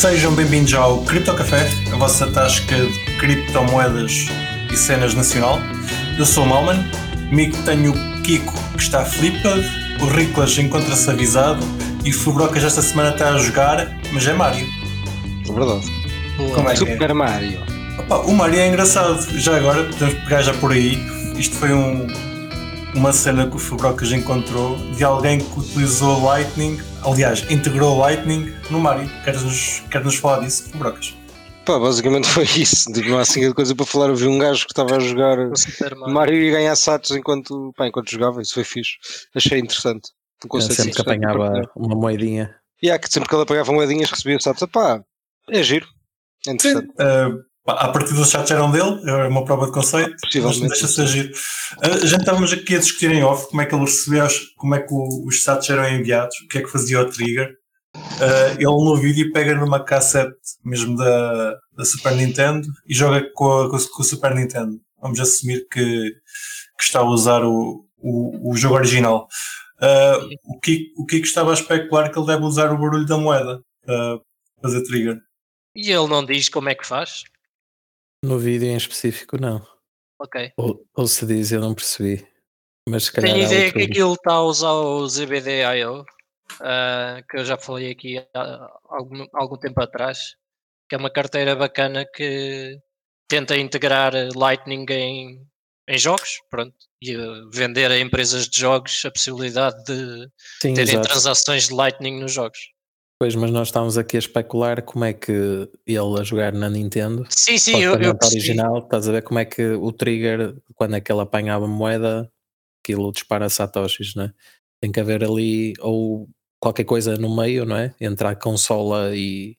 Sejam bem-vindos ao Cripto Café, a vossa tasca de criptomoedas e cenas nacional. Eu sou o Malman, comigo tenho o Kiko, que está flipado, o Riclas encontra-se avisado e o Fubrocas esta semana está a jogar, mas é Mario. É verdade. Como é que é? Super Mario. Opa, o Mario é engraçado, já agora podemos pegar já por aí. Isto foi um, uma cena que o Fubrocas encontrou de alguém que utilizou Lightning, aliás, integrou Lightning no Mario. Queres-nos queres -nos falar disso, Fubrocas? Pá, basicamente foi isso. Tipo, não há assim coisa para falar. Eu vi um gajo que estava a jogar Mario e ganhar satos enquanto, pá, enquanto jogava. Isso foi fixe. Achei interessante. Um sempre que apanhava uma moedinha. E yeah, que sempre que ele apanhava moedinhas recebia satos. Pá, é giro. É interessante. Sim, uh, a partir dos chats eram dele, é uma prova de conceito, mas deixa-se agir. A gente estávamos aqui a discutir em off como é que ele recebia, como é que os chats eram enviados, o que é que fazia o trigger. Uh, ele no vídeo pega numa cassete mesmo da, da Super Nintendo e joga com, a, com, o Super Nintendo. Vamos assumir que, que está a usar o, o, o jogo original. Uh, o, que, o que estava a especular que ele deve usar o barulho da moeda para fazer trigger. E ele não diz como é que faz? No vídeo em específico, não. Ok. Ou, ou se diz, eu não percebi. Mas se calhar Tenho ideia que aquilo está a usar o ZBD.io, uh, ah, que eu já falei aqui há algum, algum tempo atrás, que é uma carteira bacana que tenta integrar Lightning em, em jogos, pronto, e vender a empresas de jogos a possibilidade de Sim, terem exato. transações de Lightning nos jogos. Pois, mas nós estávamos aqui a especular como é que ele a jogar na Nintendo. Sim, sim, eu, eu original, estás a ver como é que o trigger, quando é que ele apanhava moeda, aquilo dispara satoshis, né? Tem que haver ali ou qualquer coisa no meio, não é? Entre a consola e,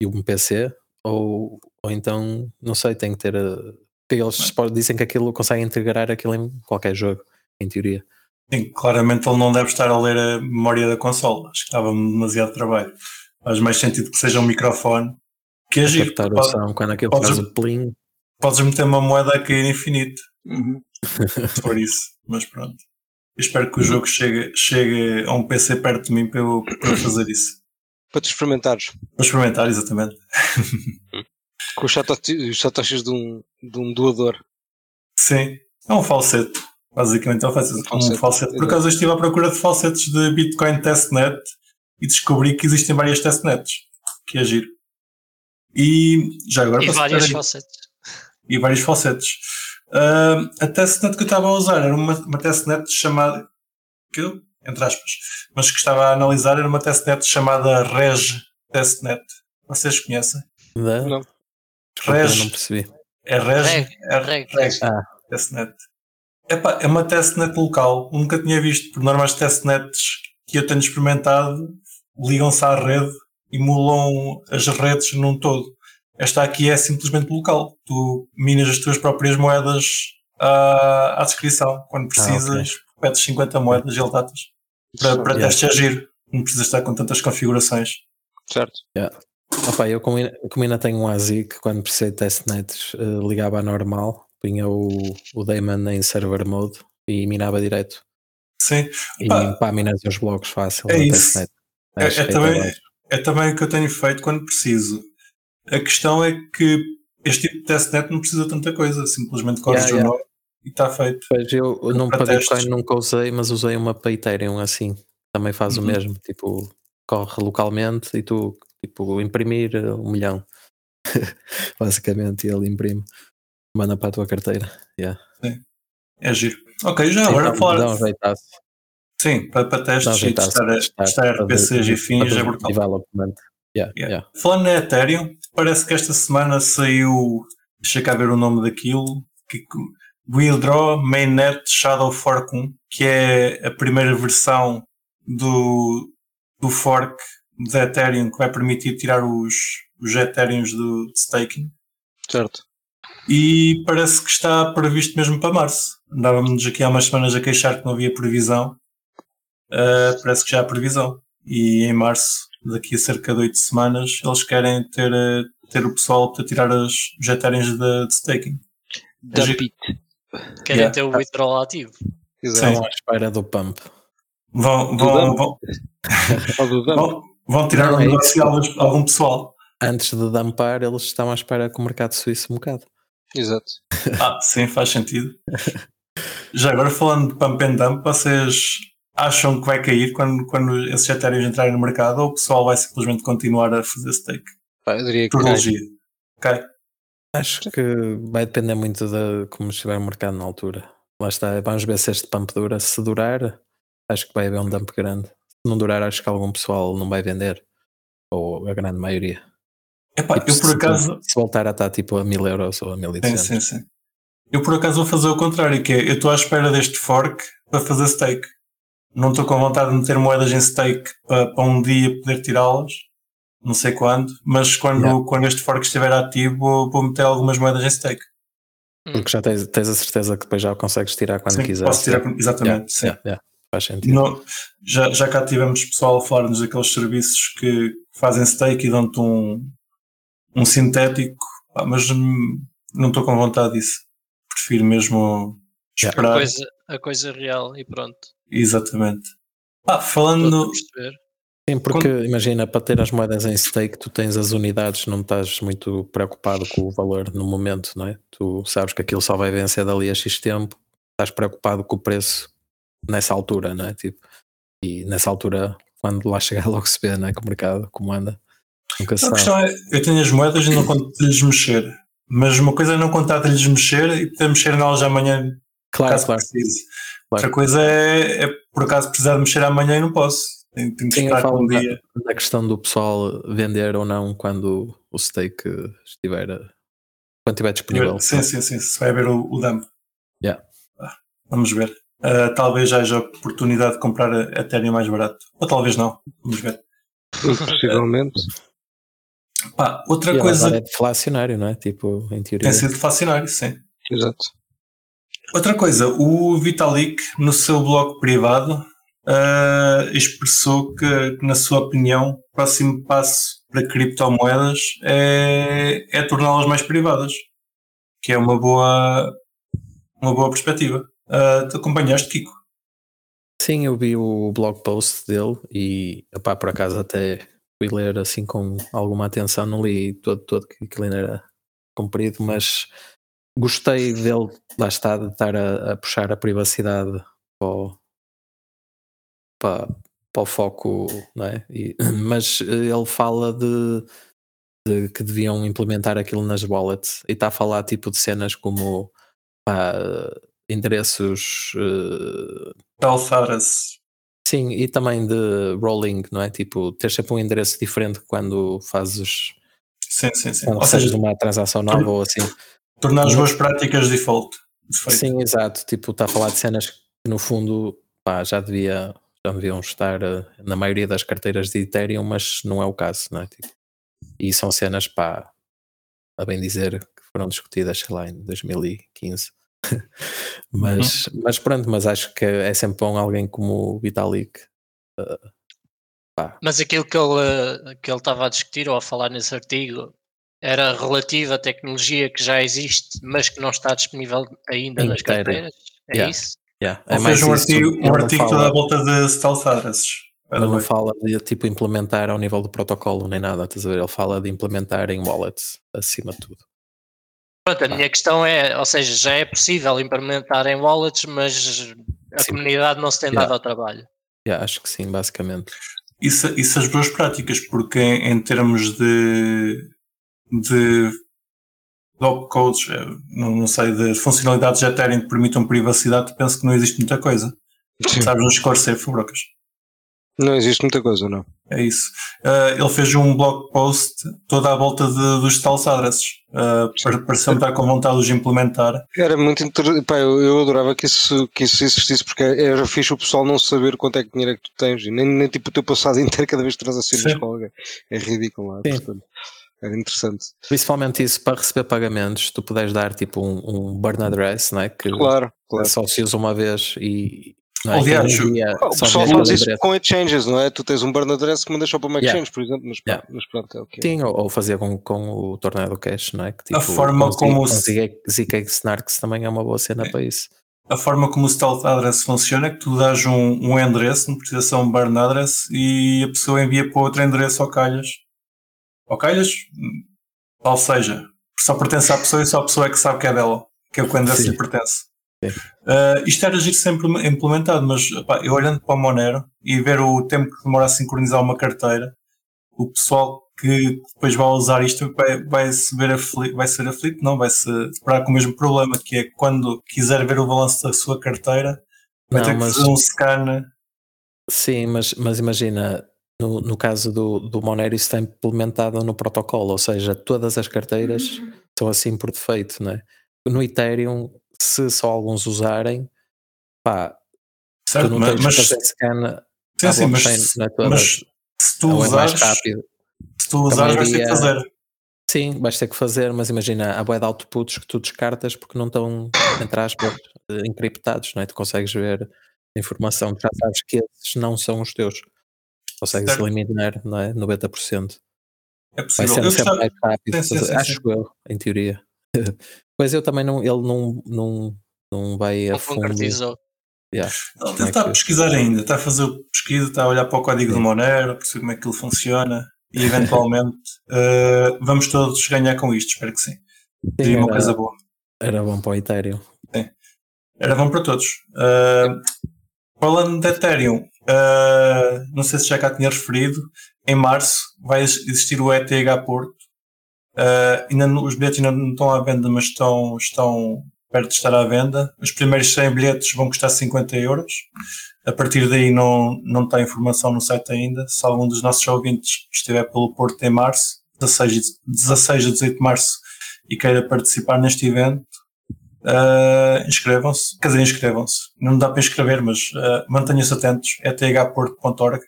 e um PC, ou, ou então, não sei, tem que ter. Eh, porque eles dizem que aquilo consegue integrar aquilo em qualquer jogo, em teoria. Sim, claramente ele não deve estar a ler a memória da consola. Acho que estava-me demasiado trabalho. Faz mais sentido que seja um microfone que agir. Captar o som quando aquilo podes, faz o plim. Podes meter uma moeda a cair infinito. Uhum. For isso, mas pronto. Eu espero que o jogo chegue, chegue a um PC perto de mim para eu, para eu fazer isso. Para te experimentares. Para experimentar, exatamente. Com os satoshis de um, de um doador. Sim, é um falsete. Basicamente, ele faz um falsete. Por acaso, eu estive à procura de falsetes de Bitcoin testnet e descobri que existem várias testnets, que é giro. E já agora. E vários falsetes. E vários falsetes. Uh, a testnet que eu estava a usar era uma, uma testnet chamada. Que eu, entre aspas, mas que estava a analisar era uma testnet chamada Reg Testnet. Vocês conhecem? Não. não. Reg. Não percebi. É Reg. Reg. É Reg. Reg. Ah. Testnet. Epá, é uma testnet local. Nunca tinha visto. Por norma, as testnets que eu tenho experimentado ligam-se à rede, emulam as redes num todo. Esta aqui é simplesmente local. Tu minas as tuas próprias moedas à, à descrição. Quando precisas, ah, okay. pedes 50 moedas e ele dá para, para yeah. testes agir. Não precisas estar com tantas configurações. Certo. Yeah. Opa, eu como, como ainda tenho um ASIC, quando precisei de testnets, uh, ligava a normal punha o, o Daemon em server mode e minava direto. Sim. E ah, pá, minas os blocos fácil. É isso. É, é, é, também, é também o que eu tenho feito quando preciso. A questão é que este tipo de testnet não precisa de tanta coisa, simplesmente corres yeah, yeah. e está feito. Pois eu não para Bitcoin nunca usei, mas usei uma para Ethereum assim. Também faz uhum. o mesmo, tipo, corre localmente e tu tipo imprimir um milhão. Basicamente ele imprime. Manda para a tua carteira. Yeah. Sim. É giro. Ok, já Sim, agora dá, falar. Dá um Sim, para, para testes e testar, testar, testar RPCs e fins é brutal. Development. Yeah, yeah. yeah. Falando na Ethereum, parece que esta semana saiu. Deixa cá ver o nome daquilo. Que, Withdraw Mainnet Shadow Fork 1, que é a primeira versão do, do fork da Ethereum que vai permitir tirar os, os Ethereums do staking. Certo e parece que está previsto mesmo para março. Andávamos aqui há umas semanas a queixar que não havia previsão. Uh, parece que já há previsão. E em março, daqui a cerca de oito semanas, eles querem ter, ter o pessoal para tirar as jetarens de, de staking. Da bit. Querem yeah. ter o withdrawal ativo. Estão à espera do pump. Vão, vão, vão, vão, vão tirar não, um é negócio algum pessoal. antes de dampar, eles estavam à espera que o mercado suíço um bocado. Exato. Ah, sim, faz sentido. Já agora falando de pump and dump, vocês acham que vai cair quando, quando esses etéreos entrarem no mercado ou o pessoal vai simplesmente continuar a fazer stake? Pá, eu diria que Cronologia. Ok. Acho que vai depender muito de como estiver o mercado na altura. Lá está, vamos ver se este pump dura. Se durar, acho que vai haver um dump grande. Se não durar, acho que algum pessoal não vai vender. Ou a grande maioria. Epá, Tipo, eu por se- acaso. Se voltar a estar tipo a 1000 euros ou a Sim, 1200. sim, sim. Eu por acaso vou fazer o contrário, que é eu estou à espera deste fork para fazer stake. Não estou com vontade de meter moedas em stake para, para um dia poder tirá-las, não sei quando, mas quando, Yeah. quando este fork estiver ativo vou, vou meter algumas moedas em stake. Porque já tens, tens a certeza que depois já o consegues tirar quando Sim, quiseres. posso tirar, exatamente, sim. Yeah, yeah, Faz sentido. Não, já, já cá tivemos pessoal a falar-nos daqueles serviços que fazem stake e dão-te um, um sintético, pá, mas não estou com vontade disso. Prefiro mesmo. A esperar. coisa, a coisa real e pronto. Exatamente. Ah, a falando. Sim, porque imagina, para ter as moedas em stake, tu tens as unidades, não estás muito preocupado com o valor no momento, não é? Tu sabes que aquilo só vai vencer dali a X tempo, estás preocupado com o preço nessa altura, não é? Tipo, e nessa altura, quando lá chegar, logo se vê, não é? Que o mercado comanda. Nunca se A sabe. questão é: eu tenho as moedas e não conto de lhes mexer. Mas uma coisa é não contar de lhes mexer e poder mexer nelas amanhã, Claro, caso claro. precise. Claro. Outra coisa é, é por acaso precisar de mexer amanhã e não posso. Tenho, tenho que Sim, esperar um dia. da questão do pessoal vender ou não quando o stake estiver, quando estiver disponível. Sim, sim, sim. Se vai haver o, o dump. Yeah. Ah, vamos ver. Ah, talvez haja oportunidade de comprar a Ethereum mais barato. Ou talvez não. Vamos ver. Possivelmente. Pá, outra E coisa agora é deflacionário, não é? Tipo, em teoria. tem sido fascinário, sim. Exato. Outra coisa, o Vitalik, no seu blog privado, ah, expressou que, que, na sua opinião, o próximo passo para criptomoedas é, é torná-las mais privadas, que é uma boa, uma boa perspectiva. Ah, tu acompanhaste, Kiko? Sim, eu vi o blog post dele e, epá, por acaso até fui ler assim com alguma atenção, não li todo, todo que ainda era comprido, mas gostei dele, lá está, de estar a, a puxar a privacidade para o, para, para o foco, não é? E- mas ele fala de, de que deviam implementar aquilo nas wallets e está a falar tipo de cenas como endereços eh, Talfaras. Sim, e também de rolling, não é? Tipo, ter sempre um endereço diferente quando fazes Sim, sim, sim. quando Ou seja, recebes uma transação nova ou assim. tornar as boas práticas default. Defeito. Sim, exato. Tipo, está a falar de cenas que no fundo pá, já devia já deviam estar eh, na maioria das carteiras de Ethereum, mas não é o caso, não é? Tipo, e são cenas, pá, a bem dizer, que foram discutidas, sei lá, em 2015. mas, mas pronto, mas acho que é sempre bom alguém como o Vitalik. eh, pá, Mas aquilo que ele, eh, que ele estava a discutir ou a falar nesse artigo era relativo à tecnologia que já existe, mas que não está disponível ainda Em nas carteiras. É Yeah. isso? yeah, é Ou mais seja, um isso. artigo, um artigo toda à volta de stealth addresses. Ele não fala de tipo implementar ao nível do protocolo nem nada, estás a ver? Ele fala de implementar em wallets acima de tudo. Pronto, a minha questão é, ou seja, já é possível implementar em wallets, mas a Sim. comunidade não se tem Yeah. dado ao trabalho. Yeah, acho que sim, basicamente. Isso, isso as boas práticas, porque em, em termos de, de log codes, eh, não, não sei, de funcionalidades de Ethereum que permitam privacidade, penso que não existe muita coisa. Sim. Sabes nos esclarecer, Fubrocas? Não existe muita coisa, não. É isso. Ah, ele fez um blog post toda à volta de, dos stealth addresses. Uh, Pareceu-me estar com vontade de os implementar. Era muito interessante. Eu, eu adorava que isso, que isso existisse, porque era fixe o pessoal não saber quanto é que dinheiro é que tu tens, e nem, nem tipo o teu passado inteiro cada vez que transacionas com alguém. É ridículo portanto. Era interessante. Principalmente isso, para receber pagamentos, tu puderes dar tipo um, um burn address, não é? Que Claro, claro. só se usa uma vez e. Não é? Aliás, O só pessoal faz isso com exchanges, não é? Tu tens um burn address que mandas só para uma Yeah. exchange, por exemplo, mas, Yeah. mas pronto, é o que é. Sim, ou, ou fazia com, com o Tornado Cash, não é? Que, tipo, forma com como ZK Snarks também é uma boa cena para isso. A forma como o stealth address funciona é que tu dás um, um endereço, não precisa ser um burn address, e a pessoa envia para outro endereço ao calhas. ou calhas, ou seja, só pertence à pessoa e só a pessoa é que sabe que é dela, que é o que o endereço lhe pertence. Uh, isto era agir sempre implementado, mas eu olhando para o Monero e ver o tempo que demora a sincronizar uma carteira, o pessoal que depois vai usar isto vai, vai se ver aflito, vai ser aflito, não, vai se deparar com o mesmo problema, que é quando quiser ver o balanço da sua carteira, vai não, ter mas, que fazer um scan. Sim, mas, mas imagina, no, no caso do, do Monero isso está implementado no protocolo, ou seja, todas as carteiras uhum. são assim por defeito, não é? No Ethereum, se só alguns usarem, pá, certo, tu não tens mas, que fazer scan sim, sim, mas, é toda, mas se tu é usares, rápido. Se tu usares, vais ter que fazer. Sim, vais ter que fazer, mas imagina, há boia de outputs que tu descartas porque não estão, entre aspas, encriptados, não é? Tu consegues ver a informação, já sabes que esses não são os teus. Consegues certo. eliminar, não é? 90%. É possível. Vai ser sempre mais rápido, sim, sim, acho eu, em teoria. pois eu também não, ele não, não, não vai não a fundo. Yeah. Ele está é a pesquisar ainda, está a fazer pesquisa, está a olhar para o código Sim. do Monero, perceber como é que ele funciona e eventualmente uh, vamos todos ganhar com isto, espero que sim. Seria uma coisa boa. Era bom para o Ethereum. Sim. Era bom para todos. Uh, falando de Ethereum, uh, não sei se já cá tinha referido, em março vai existir o ETH Porto. Uh, ainda, os bilhetes ainda não estão à venda, mas estão, estão perto de estar à venda. Os primeiros 100 bilhetes vão custar 50 euros. A partir daí não, não está informação no site ainda. Se algum dos nossos ouvintes estiver pelo Porto em março, 16, 16 a 18 de março, e queira participar neste evento, uh, inscrevam-se. Quer dizer, inscrevam-se. Não dá para inscrever, mas uh, mantenham-se atentos. É thporto.org.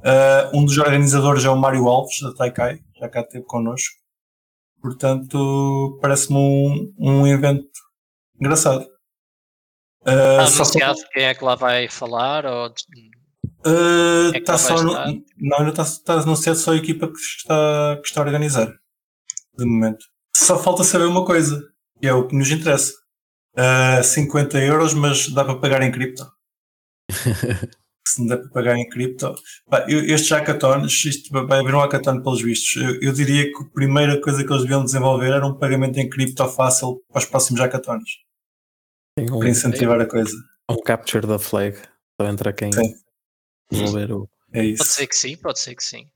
Uh, um dos organizadores é o Mário Alves, da Taikai, já cá esteve connosco. Portanto, parece-me um, um evento engraçado. Uh, está anunciado só... quem é que lá vai falar? Ou... Uh, é tá só no... Não, ainda está, está anunciado só a equipa que está, que está a organizar. De momento. Só falta saber uma coisa, que é o que nos interessa. Uh, 50 euros, mas dá para pagar em cripto. se não der para pagar em cripto. estes hackathons, isto vai haver um hackathon pelos vistos. Eu, eu, diria que a primeira coisa que eles deviam desenvolver era um pagamento em cripto fácil para os próximos hackathons um, para incentivar a coisa. Um capture da flag. Só entra quem sim. desenvolver o. É isso. Pode ser que sim, pode ser que sim.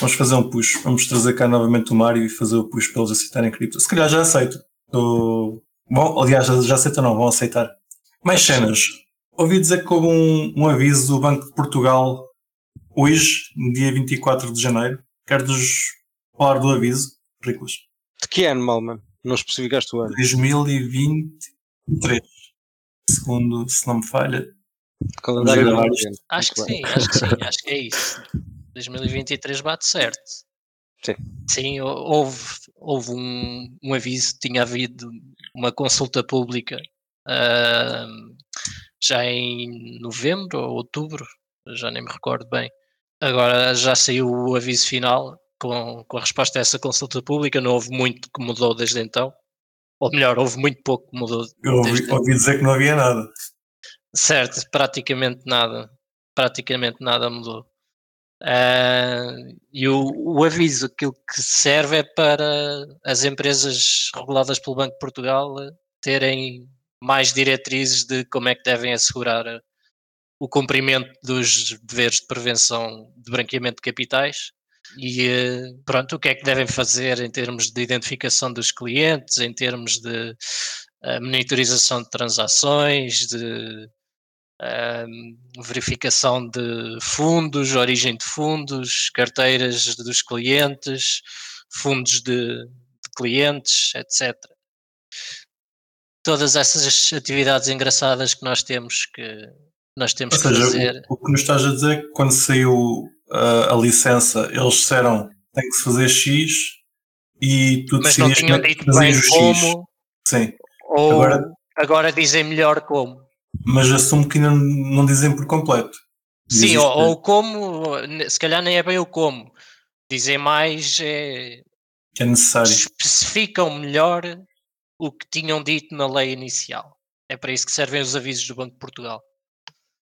Vamos fazer um push. Vamos trazer cá novamente o Mário e fazer o push para eles aceitarem cripto. Se calhar já aceito. Tô... Bom, aliás, já, já aceitam não, vão aceitar. Mais cenas. Ouvi dizer que houve um, um aviso do Banco de Portugal hoje, no dia 24 de janeiro. Queres falar do aviso, Riclas? De que ano, Malman? Não especificaste o ano. 2023. Segundo, se não me falha. Calendário Acho que sim, acho que sim, acho que é isso. 2023 bate certo. Sim. Sim, houve, houve um, um aviso, tinha havido uma consulta pública uh, já em novembro ou outubro, já nem me recordo bem. Agora já saiu o aviso final com, com a resposta a essa consulta pública, não houve muito que mudou desde então. Ou melhor, houve muito pouco que mudou. Eu ouvi, ouvi dizer que não havia nada. Certo, praticamente nada. Praticamente nada mudou. Uh, e o, o, aviso, aquilo que serve é para as empresas reguladas pelo Banco de Portugal terem mais diretrizes de como é que devem assegurar o cumprimento dos deveres de prevenção de branqueamento de capitais e eh, pronto, o que é que devem fazer em termos de identificação dos clientes, em termos de uh, monitorização de transações, de uh, verificação de fundos, origem de fundos, carteiras dos clientes, fundos de, de clientes, etc todas essas atividades engraçadas que nós temos que nós temos Ou que seja, fazer. O, o, que nos estás a dizer é que quando saiu uh, a licença, eles disseram tem que se fazer X e tu Mas não tinham dito bem como. Sim. Ou agora, agora dizem melhor como. Mas assumo que ainda não dizem por completo. Sim, ou, ou, como, se calhar nem é bem o como. Dizem mais é, é necessário. Especificam melhor o que tinham dito na lei inicial. É para isso que servem os avisos do Banco de Portugal.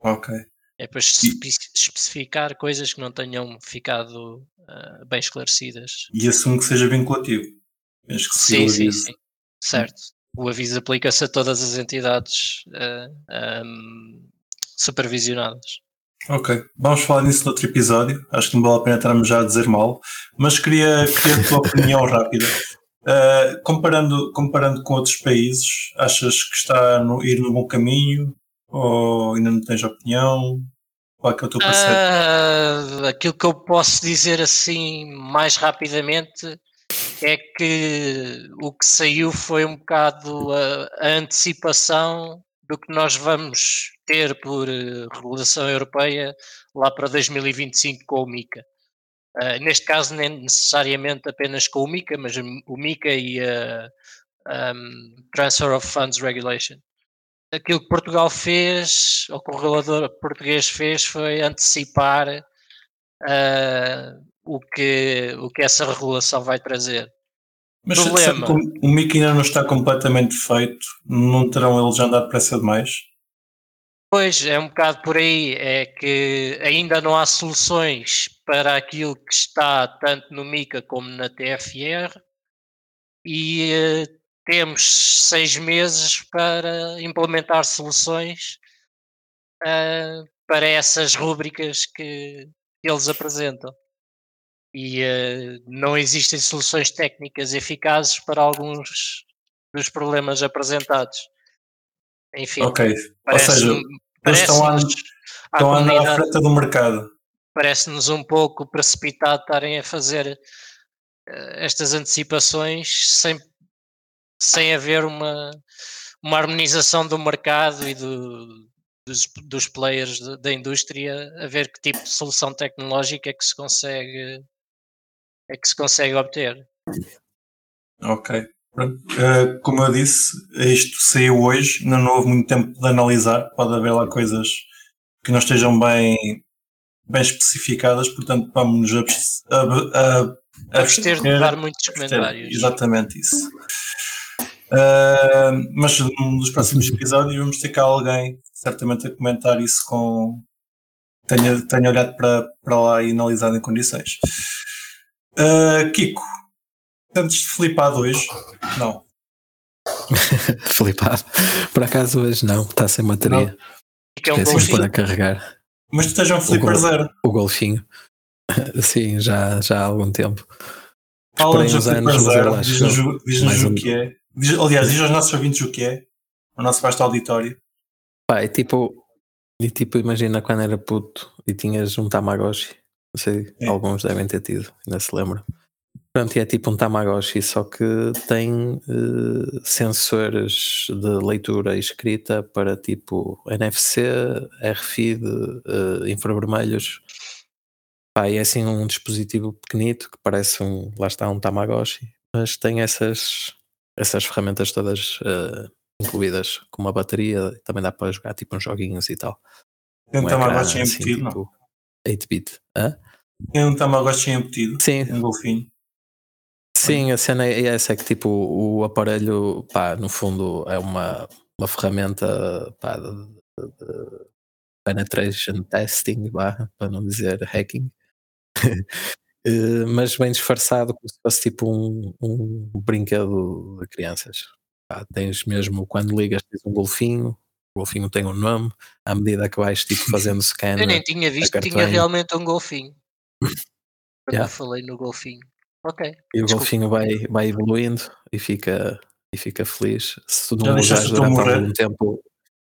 Ok. É para especificar coisas que não tenham ficado uh, bem esclarecidas. E assumo que seja vinculativo. sim, sim, sim. Certo. O aviso aplica-se a todas as entidades uh, um, supervisionadas. Ok, vamos falar nisso no outro episódio. Acho que não vale a pena estarmos já a dizer mal, mas queria, queria a tua opinião rápida. Uh, comparando, comparando com outros países, achas que está a ir no bom caminho? Ou ainda não tens opinião? Qual é que é o teu parecer? Uh, aquilo que eu posso dizer assim mais rapidamente é que o que saiu foi um bocado a, a antecipação do que nós vamos ter por uh, regulação europeia lá para 2025 com o MICA. Uh, neste caso, nem necessariamente apenas com o MICA, mas o MICA e a um, Transfer of Funds Regulation aquilo que Portugal fez, ou que o regulador português fez, foi antecipar uh, o, que, o que essa regulação vai trazer. Mas Problema. o MIC ainda não está completamente feito, não terão eles andado pressa demais? Pois, é um bocado por aí, é que ainda não há soluções para aquilo que está tanto no MICA como na TFR e uh, temos seis meses para implementar soluções uh, para essas rúbricas que eles apresentam. E uh, não existem soluções técnicas eficazes para alguns dos problemas apresentados. Enfim, ok. Ou seja, eles estão a, estão a andar à frente do mercado. Parece-nos um pouco precipitado estarem a fazer uh, estas antecipações sem sem haver uma, uma harmonização do mercado e do, dos, dos players da indústria a ver que tipo de solução tecnológica é que se consegue é que se consegue obter. Ok. Uh, como eu disse, isto saiu hoje, ainda não houve muito tempo de analisar, pode haver lá coisas que não estejam bem, bem especificadas, portanto vamos a, abster de dar muitos comentários. Exatamente isso. Uh, mas nos próximos episódios vamos ter cá alguém certamente a comentar isso com tenha, tenha olhado para, para lá e analisado em condições. Uh, Kiko, tantos flipado hoje? Não. flipado. Por acaso hoje não, está sem bateria. Que é um para carregar. Mas tu estás um flipper o zero. O golfinho. Sim, já, já há algum tempo. Fala-nos do flipper zero, diz-nos o que é. Aliás, diz aos nossos ouvintes o que é, o nosso vasto auditório. Pá, é tipo, e tipo, imagina quando era puto e tinhas um Tamagotchi. Não sei, é. alguns devem ter tido, ainda se lembram. Pronto, e é tipo um Tamagotchi, só que tem uh, sensores de leitura e escrita para tipo NFC, RFID, uh, infravermelhos. Pá, e é assim um dispositivo pequenito que parece um, lá está, um Tamagotchi, mas tem essas essas ferramentas todas uh, incluídas com uma bateria, também dá para jogar tipo uns joguinhos e tal. Tem um Tamagotchi assim, embutido, tipo, não? 8-bit. Hã? Tem um Tamagotchi embutido? Sim. Um golfinho? Sim, a cena é essa, é que tipo o aparelho, pá, no fundo é uma, uma ferramenta pá, de, de penetration testing, pá, para não dizer hacking. Eh, mas bem disfarçado, como se fosse tipo um, um brinquedo de crianças. Pá, tens mesmo, quando ligas, tens um golfinho, o golfinho tem um nome, à medida que vais tipo fazendo scan. Eu nem tinha visto que tinha realmente um golfinho. yeah. eu falei no golfinho. Ok. E o golfinho vai, vai evoluindo e fica, e fica feliz. Se tu não usares durante algum tempo,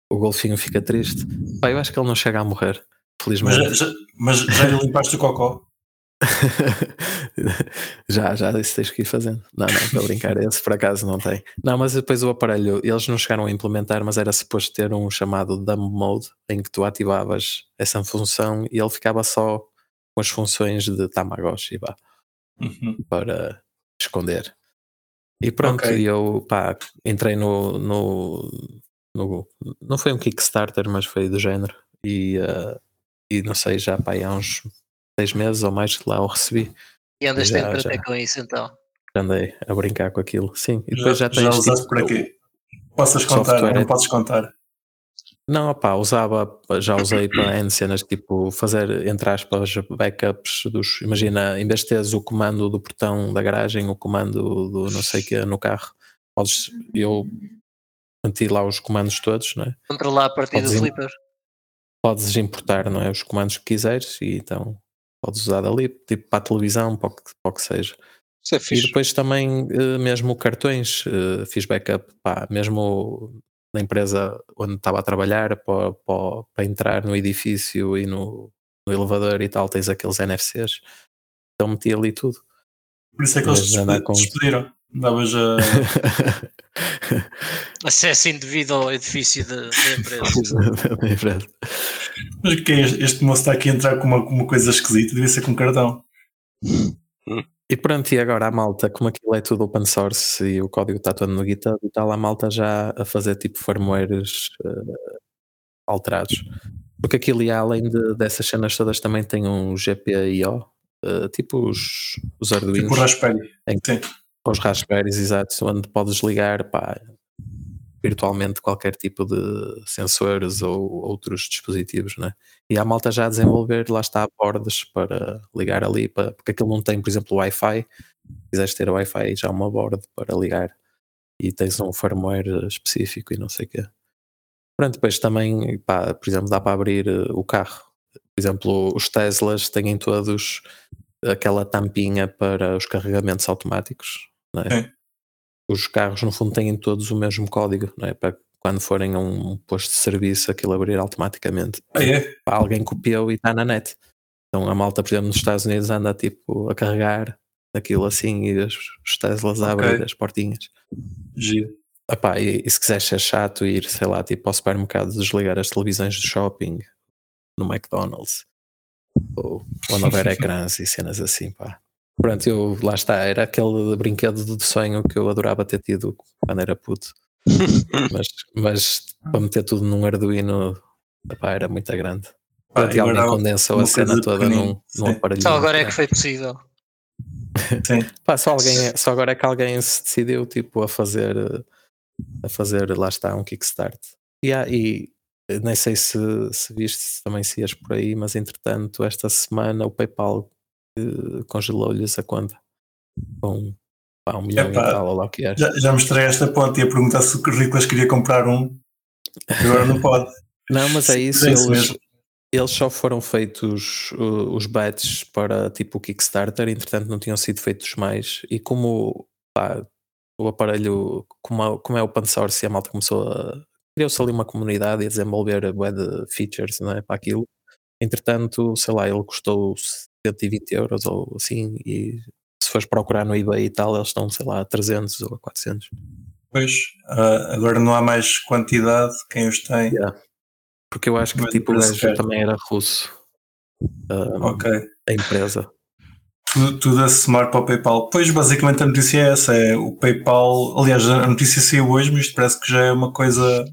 o golfinho fica triste. Pá, eu acho que ele não chega a morrer. Felizmente. Mas já, mas já lhe limpaste o cocó? já, já, isso tens que ir fazendo. Não, não, para brincar, esse por acaso não tem. Não, mas depois o aparelho, eles não chegaram a implementar, mas era suposto ter um chamado dumb mode, em que tu ativavas essa função e ele ficava só com as funções de Tamagotchi vá, uhum. para esconder. E pronto, okay. eu pá, entrei no, no, no, Não foi um Kickstarter, mas foi do género. E, uh, e não sei, já pá, há uns seis meses ou mais que lá o recebi. E andas já, sempre já, até com isso então? Andei a brincar com aquilo, sim. E depois já, já tens. Já usaste tipo, para quê? Possas contar, não podes contar. Não, opá, usava, já usei para N cenas tipo fazer, entre aspas, backups dos. Imagina, em vez de teres o comando do portão da garagem, o comando do não sei o que no carro, podes. Eu meti lá os comandos todos, não é? Controlar a partir podes do flipper. Podes importar, não é? Os comandos que quiseres e então podes usar dali, tipo para a televisão, para o que, para o que seja. É e depois também, eh, mesmo cartões, eh, fiz backup, pá, mesmo na empresa onde estava a trabalhar, para, para, para entrar no edifício e no, no, elevador e tal, tens aqueles NFCs. Então meti ali tudo. Por isso é que eles despediram. Davas a. Acesso indevido ao edifício da, empresa. Mas o que é este, este moço está aqui a entrar com uma, com uma coisa esquisita? Devia ser com cartão. E pronto, e agora a malta, como aquilo é tudo open source e o código está todo no GitHub e tal, a malta já a fazer tipo firmwares uh, alterados. Porque aquilo, e além de, dessas cenas todas, também tem um GPIO, uh, eh, tipo os, os Arduinos. Tipo Raspberry. Em, Sim. Os Raspberries, exato, onde podes ligar pá, virtualmente qualquer tipo de sensores ou outros dispositivos, né? E a malta já a desenvolver, lá está, bordas para ligar ali, para, porque aquilo não tem, por exemplo, Wi-Fi. Se quiseres ter Wi-Fi, já uma board para ligar e tens um firmware específico e não sei o quê. Pronto, depois também, pá, por exemplo, dá para abrir eh, o carro. Por exemplo, os Teslas têm todos aquela tampinha para os carregamentos automáticos. Não é? é os carros no fundo têm todos o mesmo código, não é? Para quando forem a um posto de serviço aquilo abrir automaticamente. Ah, é? Alguém copiou e está na net. Então a malta, por exemplo, nos Estados Unidos anda tipo a carregar aquilo assim e os, os Teslas okay. abrem as portinhas. Giro. Epá, e, e se quiseres ser chato ir, sei lá, tipo ao supermercado desligar as televisões de shopping no McDonald's ou quando houver ecrãs e cenas assim, pá. Pronto, eu lá está, era aquele brinquedo de sonho que eu adorava ter tido quando era puto. mas, mas para meter tudo num Arduino epá, era muito grande. Pronto, e alguém condensou a cena toda num, num aparelho. Só agora é que foi possível. Sim. Pá, só, alguém, só agora é que alguém se decidiu tipo, a fazer a fazer, lá está, um Kickstart. E, e nem sei se, se viste também se ias por aí, mas entretanto, esta semana o PayPal congelou-lhes a conta com pá, um milhão Epá, e tal, ou lá o que é. Já, já mostrei esta ponte e a perguntar se o Currículas queria comprar um, agora não pode. não, mas é isso, eles, eles só foram feitos uh, os bets para tipo o Kickstarter, entretanto não tinham sido feitos mais, e como pá, o aparelho, como, como é open source e a malta começou a criou-se ali uma comunidade e a desenvolver web features não é, para aquilo. Entretanto, sei lá, ele custou 120 euros ou assim, e se fores procurar no eBay e tal, eles estão, sei lá, a 300 ou a 400. Pois, uh, agora não há mais quantidade, quem os tem. Yeah. Porque eu acho que tipo, o gajo também era russo. Uh, ok. A empresa. Tudo, tudo a somar para o PayPal. Pois, basicamente a notícia é essa: é o PayPal. Aliás, a notícia saiu hoje, mas isto parece que já é uma coisa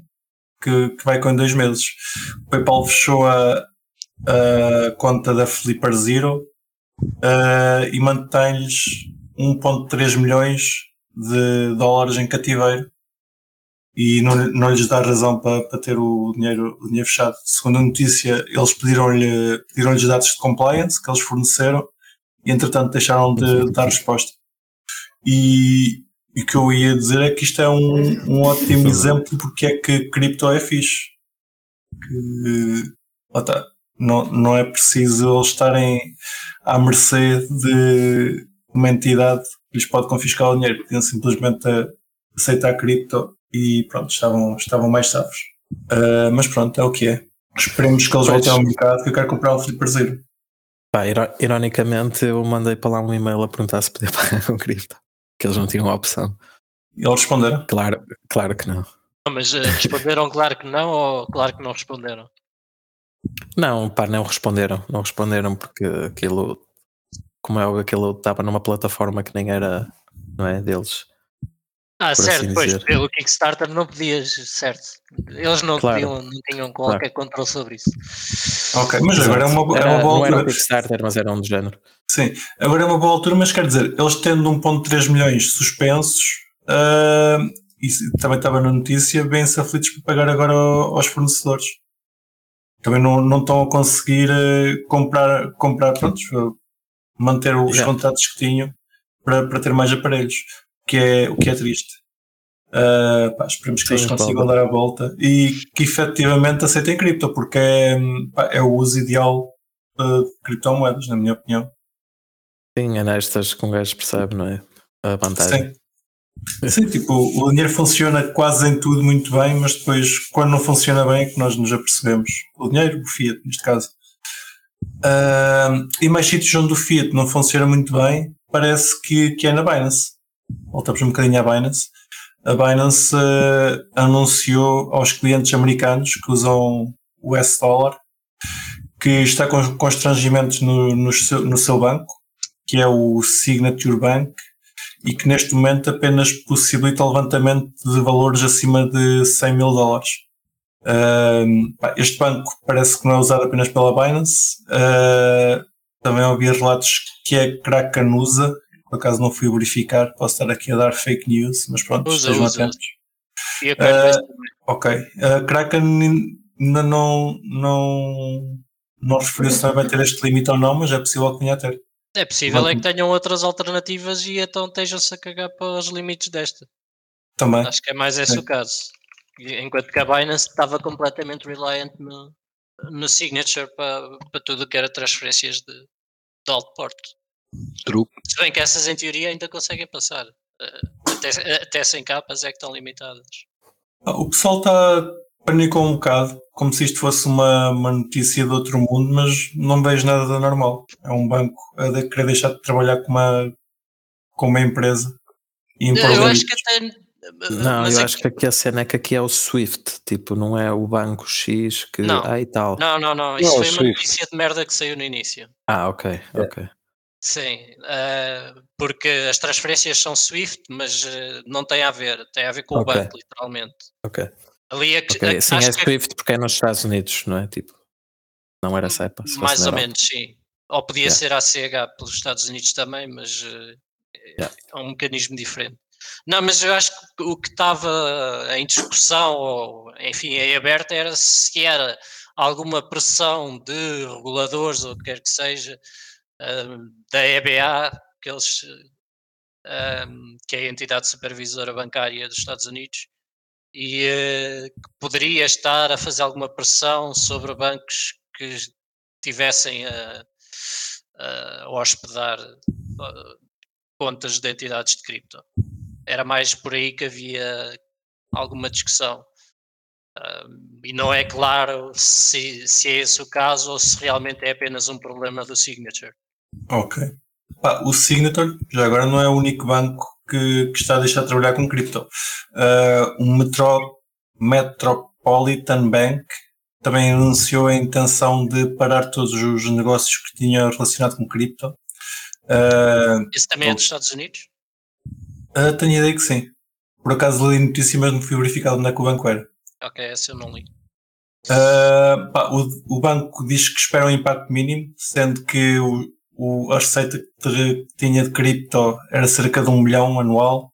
que, que vai com dois meses. O PayPal fechou a, a conta da Flipper Zero uh, e mantém-lhes 1.3 milhões de dólares em cativeiro e não, não lhes dá razão para, para ter o dinheiro, o dinheiro fechado. Segundo a notícia, eles pediram-lhe pediram dados de compliance que eles forneceram e entretanto deixaram de dar resposta. E, o que eu ia dizer é que isto é um, um ótimo exemplo porque é que cripto é fixe. Que, lá está não, não é preciso eles estarem à mercê de uma entidade que lhes pode confiscar o dinheiro, podiam simplesmente aceitar cripto e pronto, estavam, estavam mais safos. Uh, mas pronto, é o que é. Esperemos que eles voltem ao mercado que eu quero comprar um Flipper Zero. Pá, ironicamente, eu mandei para lá um e-mail a perguntar se podia pagar com cripto, que eles não tinham a opção. E eles responderam? Claro, claro que não. não mas uh, responderam claro que não ou claro que não responderam? Não, pá, não responderam. Não responderam porque aquilo, como é aquilo estava numa plataforma que nem era, não é, deles. Ah, certo, assim pois, pelo Kickstarter não podias, certo. Eles não, claro. podiam, não tinham qualquer claro. controle sobre isso. Ok, mas Exato. agora é uma, é uma boa altura. Não era um Kickstarter, mas era um do género. Sim, agora é uma boa altura, mas quer dizer, eles tendo 1.3 milhões suspensos, uh, e também estava na notícia, bem-se aflitos para pagar agora aos fornecedores. Também não, não estão a conseguir uh, comprar, comprar pronto, manter os yeah. contratos que tinham para, para ter mais aparelhos, o que é, o que é triste. Uh, pá, esperemos que Sim, eles consigam dar a volta e que efetivamente aceitem cripto, porque é, pá, é o uso ideal uh, de criptomoedas, na minha opinião. Sim, é nestas que um gajo percebe, não é? A vantagem. Sim. Sim, tipo, o dinheiro funciona quase em tudo muito bem, mas depois, quando não funciona bem, é que nós nos apercebemos. O dinheiro, o Fiat, neste caso. Uh, e mais sítios onde o Fiat não funciona muito bem, parece que, que é na Binance. Voltamos um bocadinho à Binance. A Binance uh, anunciou aos clientes americanos que usam o S-Dollar que está com constrangimentos no, no, seu, no seu banco, que é o Signature Bank, e que neste momento apenas possibilita o levantamento de valores acima de 100 mil dólares. Uh, este banco parece que não é usado apenas pela Binance. Uh, também ouvi relatos que é Kraken usa. Por acaso não fui verificar, posso estar aqui a dar fake news, mas pronto, usa, estejam usa. atentos. E a uh, ok. Uh, Kraken ainda não, não, não referiu se vai ter este limite ou não, mas é possível que venha a ter. É possível é que tenham outras alternativas e então estejam-se a cagar para os limites desta. Também. Acho que é mais esse o caso. Enquanto que a Binance estava completamente reliant no, no Signature para, para tudo o que era transferências de, de alto porte. True. Se bem que essas em teoria ainda conseguem passar. Eh, até, até 100 capas é que estão limitadas. Ah, o pessoal está panicou um bocado, como se isto fosse uma, uma notícia de outro mundo, mas não vejo nada de normal. É um banco a de querer deixar de trabalhar com uma, com uma empresa. E eu acho que até não, eu é acho que... que aqui a cena é que aqui é o Swift, tipo, não é o banco X que. Não, ah, e tal. não, não, não. Isso não, foi uma notícia de merda que saiu no início. Ah, ok, é. ok. Sim, uh, porque as transferências são Swift, mas uh, não tem a ver, tem a ver com okay. o banco, literalmente. Ok. Ali é que, okay. Sim, é Swift porque é nos Estados Unidos, não é? Tipo, não era SEPA. Mais ou menos, sim. Ou podia yeah. ser ACH pelos Estados Unidos também, mas uh, yeah. é um mecanismo diferente. Não, mas eu acho que o que estava em discussão, ou enfim, em aberto, era se era alguma pressão de reguladores ou o que quer que seja um, da EBA, que, eles, um, que é a entidade supervisora bancária dos Estados Unidos, e uh, que poderia estar a fazer alguma pressão sobre bancos que tivessem a, a hospedar contas de entidades de cripto era mais por aí que havia alguma discussão. E não é claro se, se é esse o caso ou se realmente é apenas um problema do Signature. Ok. O Signature já agora não é o único banco que, que está a deixar de trabalhar com cripto. Uh, o Metro, Metropolitan Bank também anunciou a intenção de parar todos os negócios que tinha relacionado com cripto. Uh, Esse também é dos Estados Unidos? Uh, tenho a ideia que sim. Por acaso li notícia, mas não fui verificado onde é que o banco era. Ok, essa eu não li. Uh, pá, o, o, banco diz que espera um impacto mínimo, sendo que o, o, a receita que tinha de cripto era cerca de um milhão anual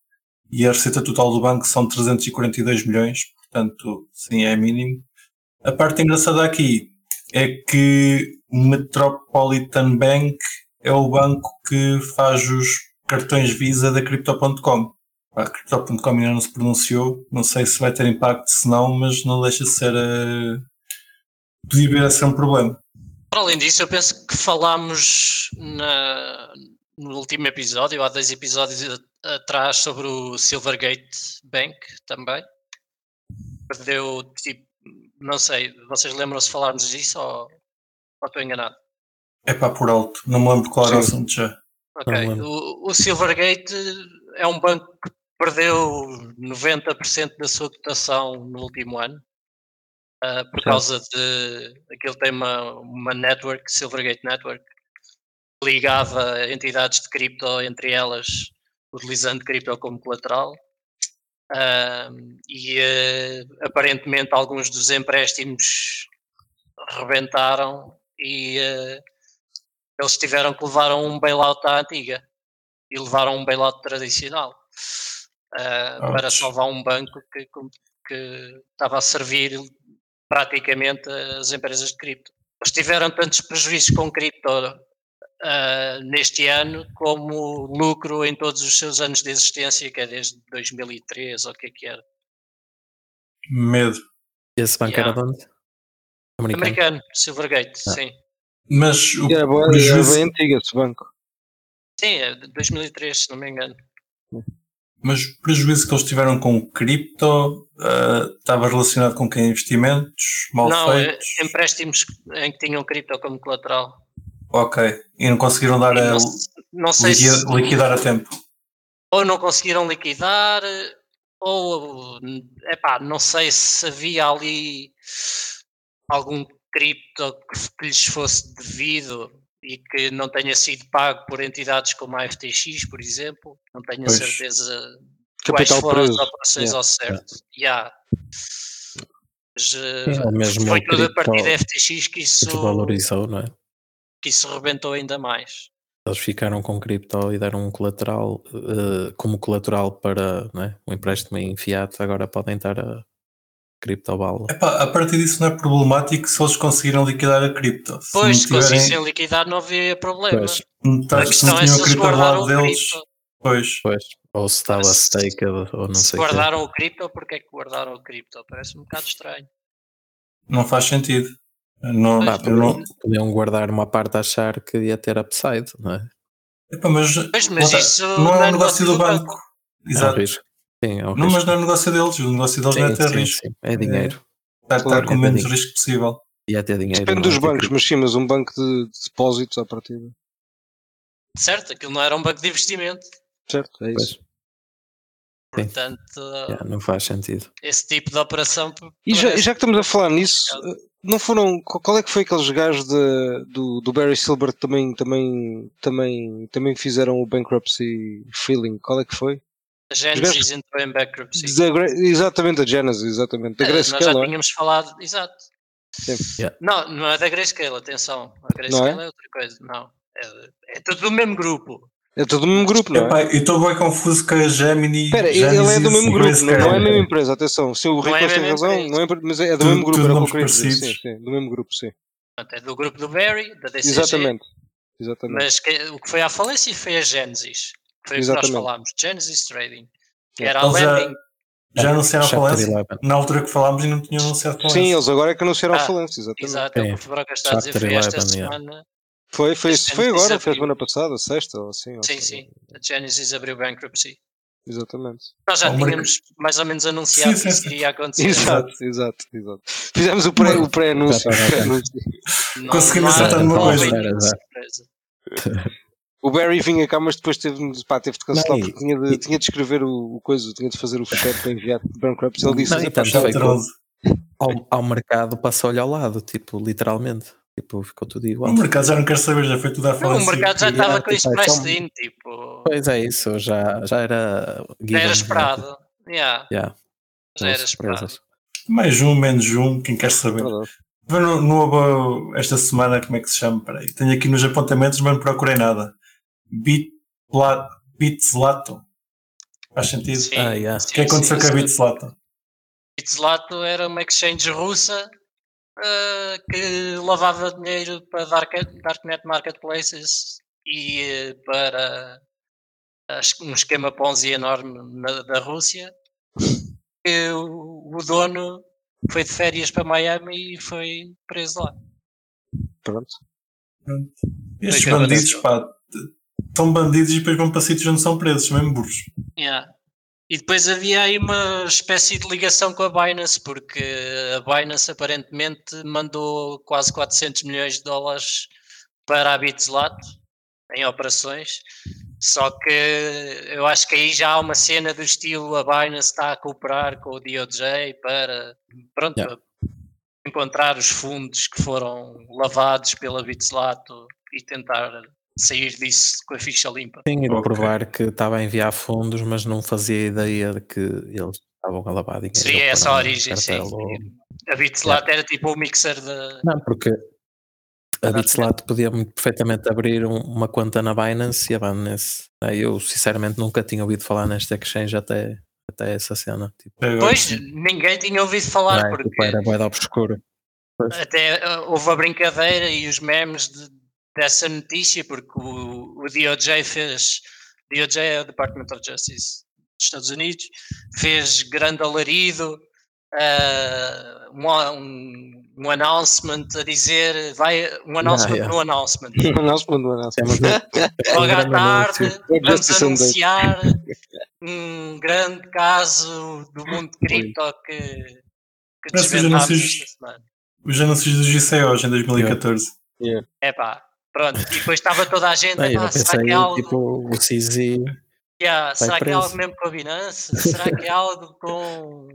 e a receita total do banco são 342 milhões, portanto, sim, é mínimo. A parte engraçada aqui é que Metropolitan Bank é o banco que faz os cartões Visa da Crypto.com. A Crypto.com ainda não se pronunciou, não sei se vai ter impacto, se não, mas não deixa de ser. Uh, podia vir a ser um problema. Para além disso, eu penso que falámos na, no último episódio, há dois episódios atrás, sobre o Silvergate Bank também. Perdeu, tipo, não sei, vocês lembram-se de falarmos disso ou, ou estou enganado? É pá, por alto, não me lembro qual era o assunto já. Ok, o, o, Silvergate é um banco que perdeu 90% da sua cotação no último ano uh, por causa de aquilo tem uma, network, Silvergate Network, ligava entidades de cripto, entre elas utilizando cripto como colateral. Uh, e uh, aparentemente alguns dos empréstimos rebentaram e uh, eles tiveram que levar um bailout à antiga e levaram um bailout tradicional. para salvar um banco que, que estava a servir praticamente as empresas de cripto. Eles tiveram tantos prejuízos com cripto uh, neste ano como lucro em todos os seus anos de existência, que é desde 2003 ou o que é que era. Medo. Esse banco yeah. era de onde? Americano, Americano Silvergate, ah. sim. Mas o é, boa, prejuízo... é bem antigo esse banco. Sim, é de 2003, se não me engano. Mas o prejuízo que eles tiveram com o cripto uh, estava relacionado com que investimentos mal não, é feitos? Não, empréstimos em que tinham cripto como colateral. Ok, e não conseguiram dar a, não sei liquidar, se, liquidar a tempo? Ou não conseguiram liquidar, ou não sei se havia ali algum cripto que lhes fosse devido e que não tenha sido pago por entidades como a FTX, por exemplo. Não tenho pois. certeza quais foram preso. as operações yeah. ao certo. Yeah. Mas, é, foi tudo a partir da FTX que isso valorizou, não é? Que isso rebentou ainda mais. Eles ficaram com cripto e deram um colateral uh, como colateral para é? um empréstimo em fiat, agora podem estar a criptobala. Epá, a partir disso não é problemático se eles conseguiram liquidar a cripto. Se pois, se tiverem... conseguissem liquidar não havia problema. Pois. Tá, a questão se é se eles guardaram o deles, cripto. Pois. pois. Ou se estava stake ou não se sei. guardaram o cripto, porque é que guardaram o cripto? Parece um bocado estranho. Não faz sentido. Não, ah, não... Podiam guardar uma parte a achar que ia ter upside, não é? Epa, mas, pois, mas isso não é um negócio do banco. banco. Exato. É um Sim, é um não, mas não é negócio deles, o negócio deles sim, não é ter sim, risco. Sim. É dinheiro. É, está, claro, com o menos risco possível. E até dinheiro. Depende dos bancos, mas sim, mas um banco de, de depósitos à partida. Certo, aquilo não era um banco de investimento. Certo, é isso. Pois. Portanto, yeah, não faz sentido. Esse tipo de operação. E já, já que estamos a falar nisso, não foram. Qual é que foi aqueles gajos de, do, do Barry Silbert também, também, também, também fizeram o bankruptcy feeling? Qual é que foi? A Genesis entrou em bankruptcy. exatamente, a Genesis, exatamente. Da é, Grayscale, nós já é? tínhamos falado, exato. Yeah. Não, não é da Grayscale, atenção. A Grayscale é? é? outra coisa, não. É, é tudo do mesmo grupo. É tudo do mesmo grupo, não é? Eu estou bem confuso com a Gemini. Espera, ele é do mesmo grupo, não, não, é a mesma empresa, atenção. Se o Rico é tem razão, não é, mas é do mesmo grupo, era o que eu. Sim, sim, do mesmo grupo, sim. É do grupo do Barry, da DCG. Exatamente. Exatamente. Mas que, o que foi à falência foi a Genesis. Foi o que nós falámos, Genesis Trading. Que era a lending. Já, já anunciaram a falência? Na altura que falámos e não tinham anunciado falência. Sim, eles agora é que anunciaram a ah, falência, exatamente. Exato, é o que o Broca está a dizer, foi esta semana. Foi, foi, foi agora, foi a semana passada, sexta ou assim. Sim, sim. A Genesis abriu bankruptcy. Exatamente. Nós já tínhamos mais ou menos anunciado sim, que isso iria acontecer. Exato, exato, exato. Fizemos o pré-anúncio. Pré Conseguimos acertar numa coisa. O Barry vinha cá, mas depois teve, pá, teve de cancelar não, porque tinha de, e, tinha de escrever o, o coisa, tinha de fazer o fecheiro para enviar para Bankruptcy. Ele disse: não, e tanto ao, ao mercado passou-lhe ao lado, tipo, literalmente. Tipo, ficou tudo igual. O mercado já não quer saber, já foi tudo à falência. O mercado já estava com isso pré-steam, tipo. Pois é, isso, já, já era. Já era esperado. Yeah. Yeah. Já era esperado. Mais um, menos um, quem quer saber. No, no, esta semana, como é que se chama? Peraí, tenho aqui nos apontamentos, mas não procurei nada. Bitslato. Faz sentido? Sim, ah, yeah. O que aconteceu sim, com a Bitslato? Bitslato era uma exchange russa uh, que lavava dinheiro para Dark, Darknet Marketplaces e uh, para uh, um esquema Ponzi enorme na, da Rússia. E o, o, dono foi de férias para Miami e foi preso lá. Pronto. Estes bandidos, pá, são bandidos e depois vão para sítios onde são presos, são mesmo burros. Yeah. E depois havia aí uma espécie de ligação com a Binance, porque a Binance aparentemente mandou quase 400 milhões de dólares para a Bitslato em operações. Só que eu acho que aí já há uma cena do estilo a Binance está a cooperar com o DOJ para pronto, yeah. encontrar os fundos que foram lavados pela Bitslato e tentar sair disso com a ficha limpa. Sim, e okay. provar que estava a enviar fundos, mas não fazia ideia de que eles estavam a lavar dinheiro. Seria essa a origem, sim. Ou... A Bitslat yeah. era tipo o mixer de. Não, porque a Bitslat podia muito perfeitamente abrir um, uma conta na Binance e a Binance. Né, eu sinceramente nunca tinha ouvido falar nesta exchange até, até essa cena. Tipo, pois, ninguém tinha ouvido falar é, porque era boeda obscuro. Até uh, houve a brincadeira e os memes de, dessa notícia, porque o, o DOJ fez. DOJ é o Department of Justice dos Estados Unidos, fez grande alarido, uh, um, um, announcement a dizer, vai, um announcement yeah, yeah. no announcement. um announcement no announcement. Logo à tarde, vamos anunciar um grande caso do mundo cripto que, que desvendámos esta semana. Os anúncios do GCOs em 2014. Yeah. É pá, pronto. E depois estava toda a gente. Epá, será que é algo. Tipo, o CZ. Yeah, será que é algo mesmo com a Binance? será que é algo com,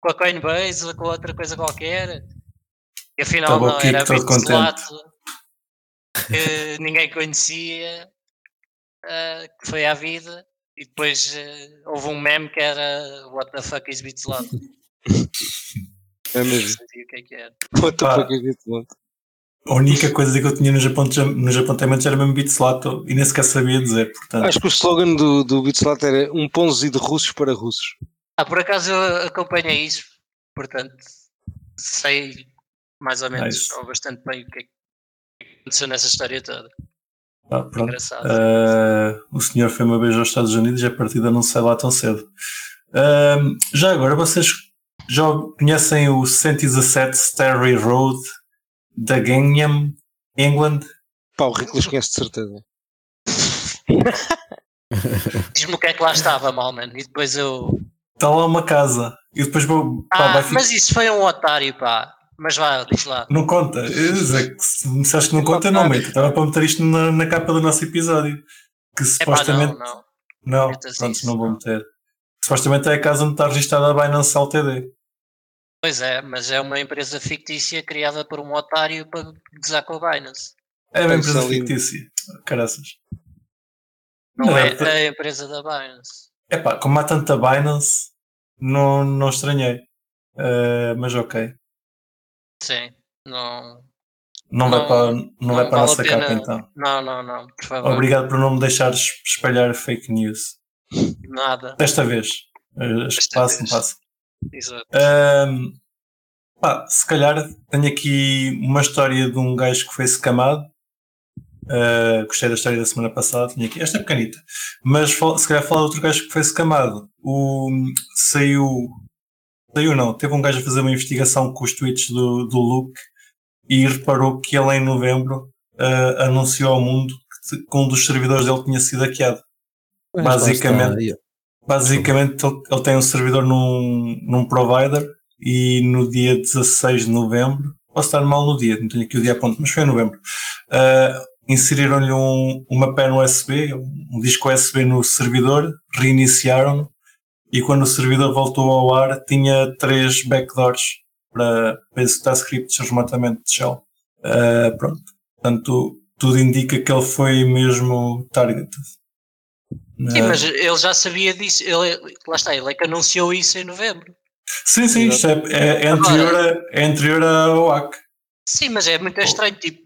com a Coinbase ou com outra coisa qualquer? E afinal não, era Bitslato que ninguém conhecia, uh, que foi à vida. E depois uh, houve um meme que era What the fuck is Bitslato? É mesmo. o que é que era. What the fuck is Bitslato? A única coisa que eu tinha nos, nos apontamentos era mesmo Bitslato e nem sequer sabia dizer. Portanto. Acho que o slogan do, do Bitslato era um ponzi de russos para russos. Ah, por acaso eu acompanhei isso, portanto sei mais ou menos ou bastante bem o que, é que aconteceu nessa história toda. Ah, pronto. Uh, o senhor foi uma vez aos Estados Unidos e a partida não sai lá tão cedo. Uh, já agora, vocês já conhecem o 117 Starry Road da Gangnam, England. Pá, o Riclas conhece de certeza. Diz-me o que é que lá estava, Malman, e depois eu. Está lá uma casa. E depois vou. Ah, pá, mas isso foi um otário, pá. Mas vá, diz lá. Não conta. Se disseste que não conta, não meto. Estava para meter isto na, na capa do nosso episódio. Que supostamente. Epá, não, não. Não, pronto, não vou meter. Supostamente é a casa onde está registada a Binance LTD. Pois é, mas é uma empresa fictícia criada por um otário para gozar com a Binance. É uma empresa fictícia. Caraças. Não, não é, é a empresa da Binance. É pá, como há tanta Binance, não, não estranhei. Uh, mas ok. Sim, não. Não, não vai para, não, não vai para vale a nossa capa então. Não, não, não, por favor. Obrigado por não me deixares espalhar fake news. Nada. Desta vez. Acho que passa, não passa. Exato. Um, pá, se calhar tenho aqui uma história de um gajo que foi escamado. Uh, gostei da história da semana passada, tinha aqui esta é pequenita. Mas se calhar falar de outro gajo que foi escamado. O, saiu. Saiu não, teve um gajo a fazer uma investigação com os tweets do, do Luke e reparou que ele em novembro uh, anunciou ao mundo que, que, um dos servidores dele tinha sido hackeado. Mas Basicamente. Basicamente, ele, tem um servidor num, num provider e no dia 16 de novembro, posso estar mal no dia, não tenho aqui o dia a ponto, mas foi em novembro, uh, inseriram-lhe um, uma pen USB, um disco USB no servidor, reiniciaram e quando o servidor voltou ao ar tinha três backdoors para, para executar scripts remotamente de shell. Uh, pronto. Portanto, tudo indica que ele foi mesmo targeted. Sim, mas ele já sabia disso. Ele, lá está, ele é que anunciou isso em novembro. Sim, sim, isto é, é, é anterior, a, é anterior ao AC. Sim, mas é muito estranho. Tipo,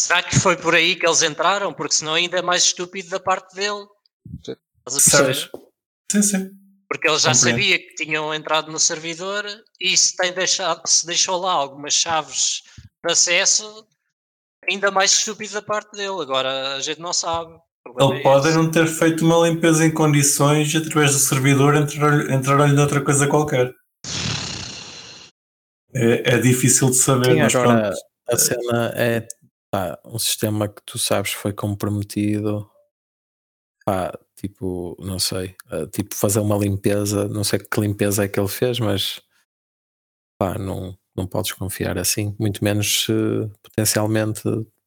será que foi por aí que eles entraram? Porque senão ainda é mais estúpido da parte dele. Sim, sim. sim. Porque ele já Compreendo. sabia que tinham entrado no servidor e se, tem deixado, se deixou lá algumas chaves de acesso, ainda mais estúpido da parte dele. Agora a gente não sabe. Ele é pode não ter feito uma limpeza em condições e através do servidor entrar-lhe entrar noutra coisa qualquer. É, é difícil de saber, Sim, mas agora, pronto. A cena é pá, um sistema que tu sabes foi comprometido. Pá, tipo, não sei, tipo fazer uma limpeza, não sei que limpeza é que ele fez, mas pá, não, não podes confiar assim, muito menos se potencialmente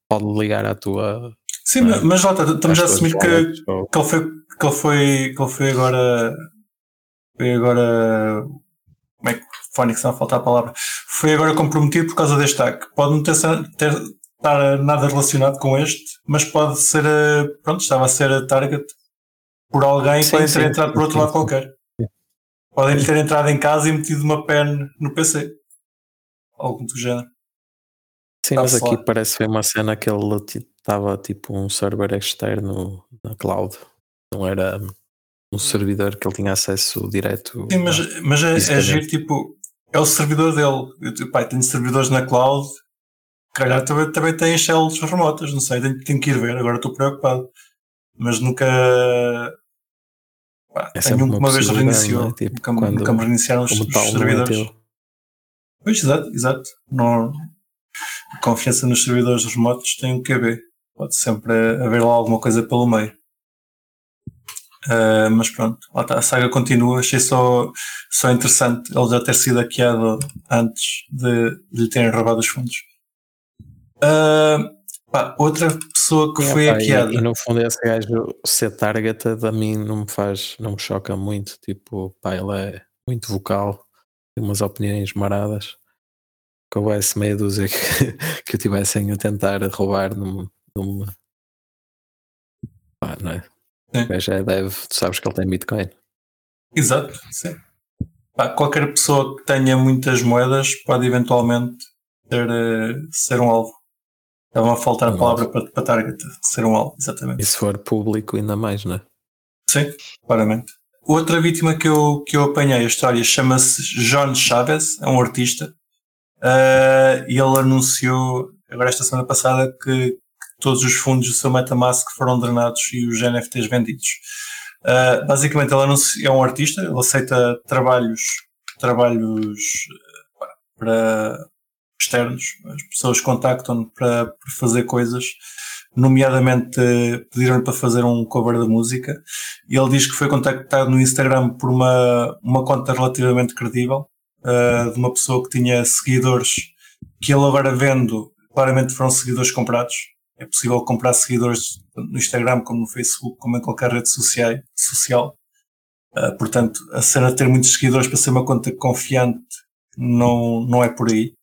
pode ligar à tua Sim, mas, mas lá estamos a assumir que, que, ele foi, que, ele foi, que ele foi agora. Foi agora. Como é que Fónix não falta a palavra? Foi agora comprometido por causa deste hack. Pode não ter, ter estar nada relacionado com este, mas pode ser. Pronto, estava a ser target por alguém que pode ter entrado por outro lado qualquer. Podem ter entrado em casa e metido uma pen no PC. Algo do género. Sim, mas aqui parece foi uma cena que ele estava tipo um server externo na cloud, não era um hum. servidor que ele tinha acesso direto. Sim, mas, mas é, é agir tipo, é o servidor dele. Eu, pai, tenho servidores na cloud, calhar também, também tem shells remotas, não sei, tenho, tenho que ir ver, agora estou preocupado. Mas nunca. Pá, é tenho uma, uma vez reiniciou, é? tipo, nunca, quando, nunca me reiniciaram os, os servidores. Pois, exato, exato. Não, confiança nos servidores remotos tem um QB. Pode sempre haver lá alguma coisa pelo meio. Uh, mas pronto, lá a saga continua. Achei só, só interessante ele já ter sido hackeado antes de, de lhe terem roubado os fundos. Uh, pá, outra pessoa que é, foi pá, hackeada. E, e, no fundo, esse gajo ser targeted a mim não me faz, não me choca muito. Tipo, pá, ele é muito vocal, tem umas opiniões maradas que houvesse meia dúzia que, que o tivessem a tentar roubar num, num ah, não é? Sim. já é dev, tu sabes que ele tem Bitcoin. Exato, sim. Pá, qualquer pessoa que tenha muitas moedas pode eventualmente ter, uh, ser um alvo. Estava a faltar um a palavra para, para target, ser um alvo, exatamente. E se for público, ainda mais, não é? Sim, claramente. Outra vítima que eu, que eu apanhei a história chama-se John Chaves, é um artista Uh, e ele anunciou, agora esta semana passada, que, todos os fundos do seu Metamask foram drenados e os NFTs vendidos. Uh, basicamente, anuncia, é um artista, ele aceita trabalhos, trabalhos para externos, as pessoas contactam para, para fazer coisas, nomeadamente pediram-lhe para fazer um cover da música, e ele diz que foi contactado no Instagram por uma, uma conta relativamente credível, uh, de uma pessoa que tinha seguidores que ele agora vendo, claramente foram seguidores comprados. É possível comprar seguidores no Instagram, como no Facebook, como em qualquer rede social. Uh, portanto, a cena de ter muitos seguidores para ser uma conta confiante não, não é por aí.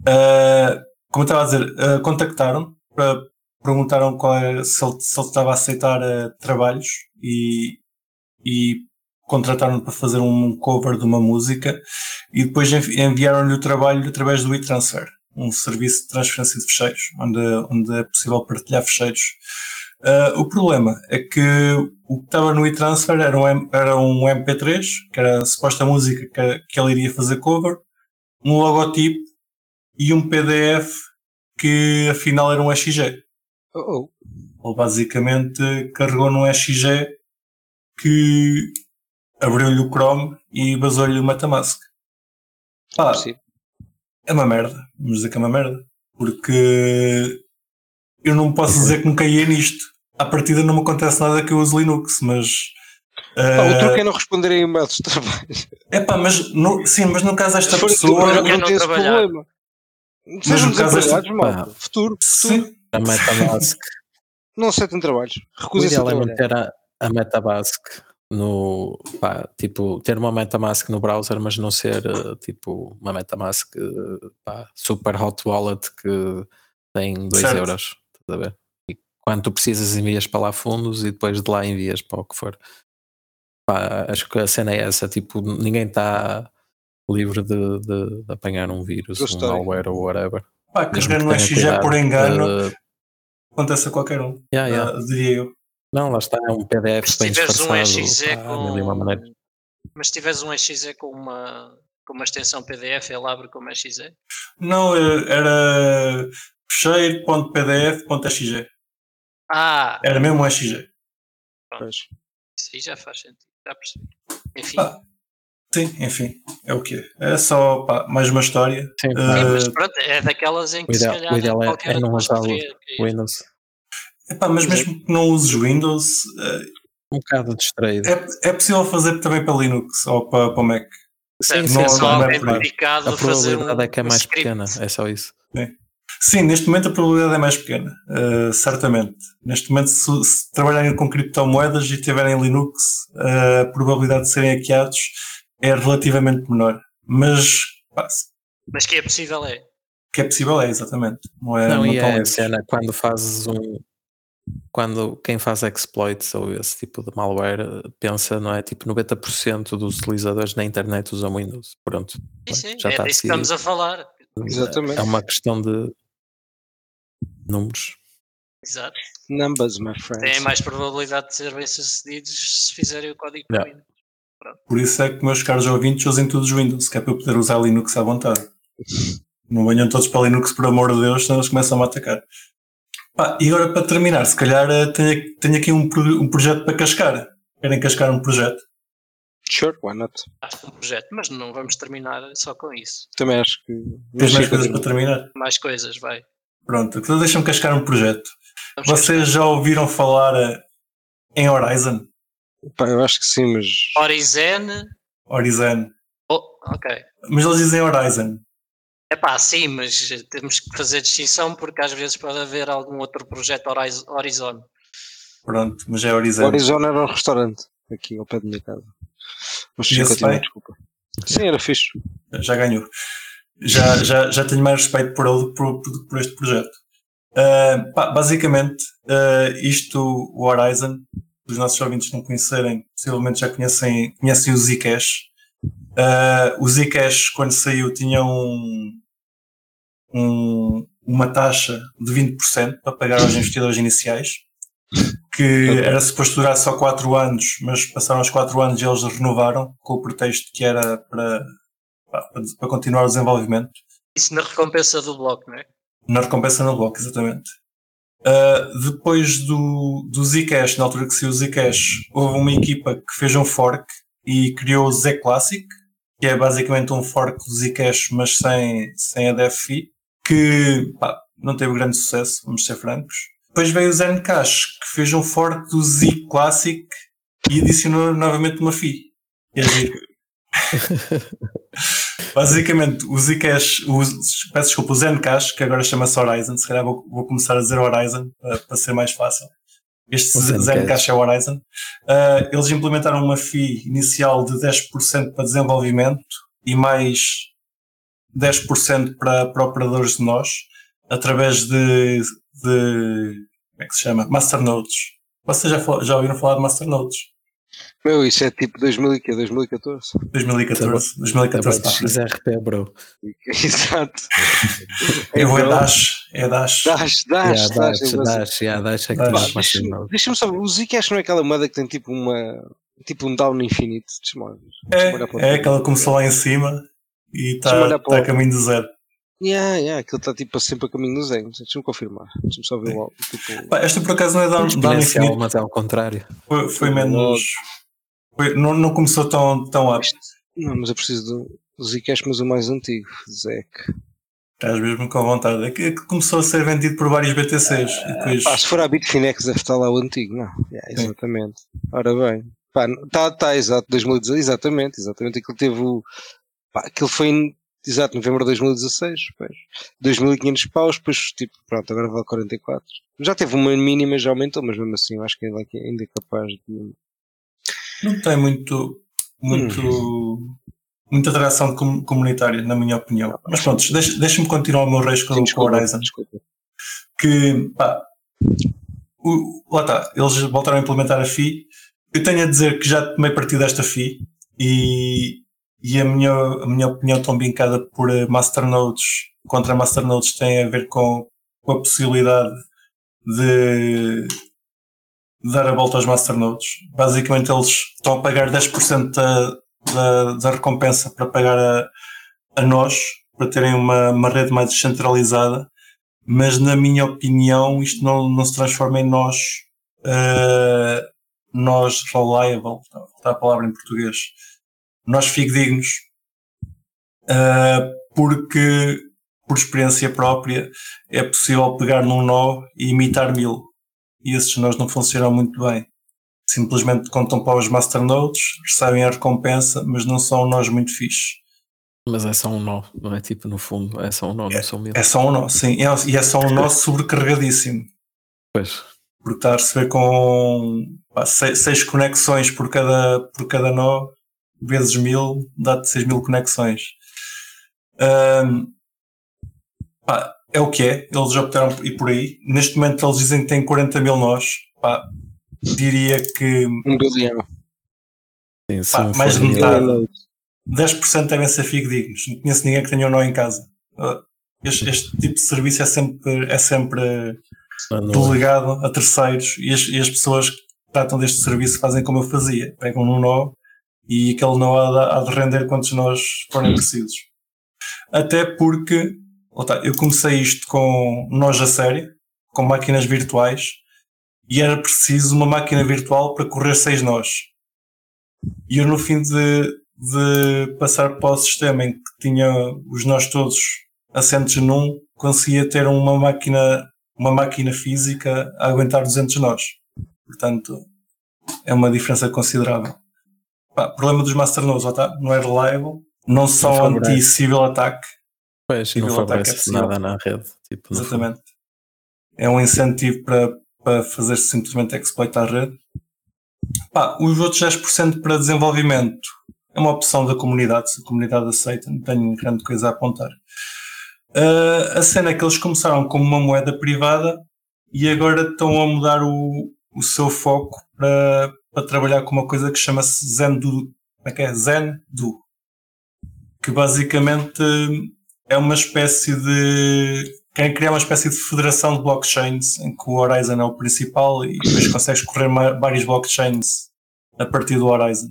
Uh, como eu estava a dizer, uh, contactaram para perguntaram qual era, se, ele, se ele estava a aceitar trabalhos e, e contrataram para fazer um cover de uma música e depois enviaram-lhe o trabalho através do e-transfer, um serviço de transferência de fecheiros, onde, onde é possível partilhar fecheiros. Uh, o problema é que o que estava no e-transfer era um, era um MP3, que era a suposta música que, que ele iria fazer cover, um logotipo e um PDF que afinal era um XG. Oh, oh. Ele basicamente carregou num XG que abriu-lhe o Chrome e basou-lhe o Metamask. Pá, é uma merda. Vamos dizer que é uma merda. Porque eu não posso dizer que não caía nisto. À partida não me acontece nada que eu use Linux, mas. Pá, uh... O truque é não responder em e-mails de trabalho. É pá, mas no, sim, mas no caso desta pessoa. Eu não, não tenho esse problema. Mas no caso desta... futuro, futuro. Sim. A Metamask. não aceitem trabalhos. Recusem-se a trabalhar. meter a, a Metamask no pá, tipo ter uma MetaMask no browser, mas não ser uh, tipo uma MetaMask uh, pá, super hot wallet que tem 2 euros. Estás a ver? E quando tu precisas envias para lá fundos e depois de lá envias para o que for. Pá, acho que a cena é essa, tipo, ninguém está livre de, de, de, apanhar um vírus, um malware ou whatever. Pá, carregar no XG por engano de... acontece a qualquer um, yeah, yeah. Uh, diria eu. Não, lá está, é um PDF se bem tiveres um exe com... Mas se tiveres um exe com uma, com uma extensão PDF, ele abre como exe? Não, eh, era fecheiro.pdf.exe. Ah! Era mesmo um exe. Pois. Isso aí já faz sentido, já percebi. Enfim. Ah, sim, enfim, é o que é. só pá, mais uma história. Sim, uh, mas pronto, é daquelas em que o ideal, se calhar o ideal é, é não usar o Windows. Epá, mas mesmo que não uses Windows. Um bocado distraído. É, é possível fazer também para Linux ou para, para Mac. Sim, não, só não é a probabilidade um, é que é mais pequena, é só isso. Sim. Sim, neste momento a probabilidade é mais pequena, uh, certamente. Neste momento, se, se, trabalharem com criptomoedas e tiverem Linux, uh, a probabilidade de serem hackeados é relativamente menor. Mas, pá, mas que é possível é. Que é possível é, exatamente. Não, é, não, não e é a cena, quando fazes um, quando quem faz exploits ou esse tipo de malware pensa, não é? Tipo 90% dos utilizadores na internet usam Windows. Pronto. Sim, sim. Já é está disso que estamos a falar. Exatamente. É uma questão de números. Exato. Numbers, my friend. Têm mais probabilidade de ser bem-sucedidos se fizerem o código Yeah. Windows. Por isso é que, meus caros ouvintes, usem todos os Windows, que é para eu poder usar Linux à vontade. Não venham todos para Linux, por amor de Deus, senão eles começam a me atacar. Pá, e agora, para terminar, se calhar eh, tenho, tenho aqui um, um projeto para cascar. Querem cascar um projeto? Sure, why not? Acho que um projeto, mas não vamos terminar só com isso. Também acho que. Tens mais coisas para terminar? Mais coisas, vai. Pronto, então deixa-me cascar um projeto. Vamos Vocês já ouviram falar eh, em Horizon? Pá, eu acho que sim, mas. Horizon. Horizon. Oh, ok. Mas eles dizem Horizon. É pá, sim, mas temos que fazer distinção porque às vezes pode haver algum outro projeto Horiz- Horizon. Pronto, mas é Horizon. Horizon era um restaurante aqui ao pé da minha casa. Mas sim, continua, desculpa. Sim, era fixe. já ganhou. Já, já, já tenho mais respeito por, ele, por, por- por este projeto. Uh, pá, basicamente, uh, isto, o Horizon, os nossos ouvintes não conhecerem, possivelmente já conhecem, conhecem o Zcash. Uh, o Zcash, quando saiu, tinha um, um- uma taxa de 20% para pagar aos investidores iniciais, que era suposto durar só 4 anos, mas passaram os 4 anos e eles renovaram, com o pretexto que era para, para, para continuar o desenvolvimento. Isso na recompensa do bloco, não é? Na recompensa no bloco, exatamente. Uh, depois do, do Zcash, na altura que saiu o Zcash, houve uma equipa que fez um fork e criou o Z Classic, que é basicamente um fork do Zcash, mas sem, sem a DFI, que pá, não teve grande sucesso, vamos ser francos. Depois veio o Zencash, que fez um fork do Z Classic e adicionou novamente uma FI. É giro. Basicamente, o Zcash, o, peço desculpa, o Zencash, que agora chama-se Horizon, se calhar vou, vou começar a dizer Horizon para, para ser mais fácil. Este Zencash. Zencash é o Horizon. Uh, eles implementaram uma FII inicial de 10% para desenvolvimento e mais 10% para, para operadores de nós, através de, de como é que se chama? Masternodes. Vocês já, já ouviram falar de Masternodes? Meu, isso é tipo 2000 e quê? 2014? 2014, 2014 para a frente. XRP, bro. Exato. É o Então, Dash, é Dash. Dash, Dash, Yeah, Dash. Dash, gosto. Dash, yeah, Dash é que Dash. Pá, mais Deixa-me só. O Zcash não é aquela moeda que tem tipo uma. Tipo um down infinito. Deixa-me É, é aquela que começou lá em cima e está tá o- a caminho do zero. Yeah, yeah, aquilo está tipo sempre a caminho do Zen. Deixa-me confirmar. Deixa-me só ver logo. Tipo, Pá, esta por acaso não é down, down infinito, mas é ao contrário. foi, foi menos. foi- não, não começou tão, tão up. não, mas eu preciso do, do Zcash, mas o mais antigo. Zec. Estás mesmo com vontade. É que, é que começou a ser vendido por vários BTCs. E depois, Pá, se for a Bitfinex deve estar lá o antigo, não? Yeah, Sim. exatamente. Ora bem. Pá, tá, tá, exato, 2016, exatamente, exatamente. Aquilo teve o. Pá, aquilo foi em. Exato, novembro de 2016, pois. 2.500 paus, depois, tipo, pronto, agora vale 44. Já teve uma mínima, já aumentou, mas mesmo assim, eu acho que ainda ainda é capaz de. não tem muito. muito muita atração com- comunitária, na minha opinião. Mas pronto, deixa- deixa-me continuar o meu reis com, o Horizon. desculpa. que pá, o, lá está, eles voltaram a implementar a FI. Eu tenho a dizer que já tomei partido desta FI e, e a, minha, a minha opinião tão vincada por eh, masternodes contra masternodes tem a ver com, com a possibilidade de, dar a volta aos masternodes. Basicamente eles estão a pagar 10% da, da, da recompensa para pagar a, a nós, para terem uma, uma rede mais descentralizada mas na minha opinião isto não, não se transforma em nós eh, nós reliable, está a palavra em português, nós fidedignos, eh, porque por experiência própria é possível pegar num nó e imitar mil, e esses nós não funcionam muito bem. Simplesmente contam para os masternodes, recebem a recompensa, mas não são nós muito fixes. Mas é só um nó, não é tipo no fundo, é só um nó, não são mil. É só um nó, sim, é- e é só um nó sobrecarregadíssimo. Pois, porque está a receber com pá, seis, seis conexões por cada, por cada nó, vezes mil, dá-te seis mil conexões. Ahm, pá, é o que é, eles optaram por ir por aí. Neste momento eles dizem que têm 40 mil nós. Pá, diria que Um bilhão. Pá, um mais de metade. 10% devem ser fidedignos. Não conheço ninguém que tenha um nó em casa. este, este tipo de serviço é sempre, é sempre delegado a terceiros e as, e as pessoas que tratam deste serviço fazem como eu fazia, pegam no nó e aquele nó há de, há de render quantos nós forem precisos. Até porque eu comecei isto com nós a série, com máquinas virtuais, e era preciso uma máquina virtual para correr seis nós. E eu no fim de, de passar para o sistema em que tinha os nós todos assentes num, conseguia ter uma máquina, uma máquina física a aguentar 200 nós. Portanto, é uma diferença considerável. Pá, problema dos Masternodes, tá? não é reliable, não são anti-civil attack. Pois, não favorece é nada na rede. Tipo, Exatamente. É um incentivo para, para fazer simplesmente exploit à rede. Pá, os outros 10% para desenvolvimento é uma opção da comunidade, se a comunidade aceita, não tenho grande coisa a apontar. Uh, a cena é que eles começaram como uma moeda privada e agora estão a mudar o, o seu foco para, para trabalhar com uma coisa que chama-se Zendu. Como é que é? Zendu. Que basicamente é uma espécie de. Querem criar uma espécie de federação de blockchains em que o Horizon é o principal e depois consegues correr vários blockchains a partir do Horizon.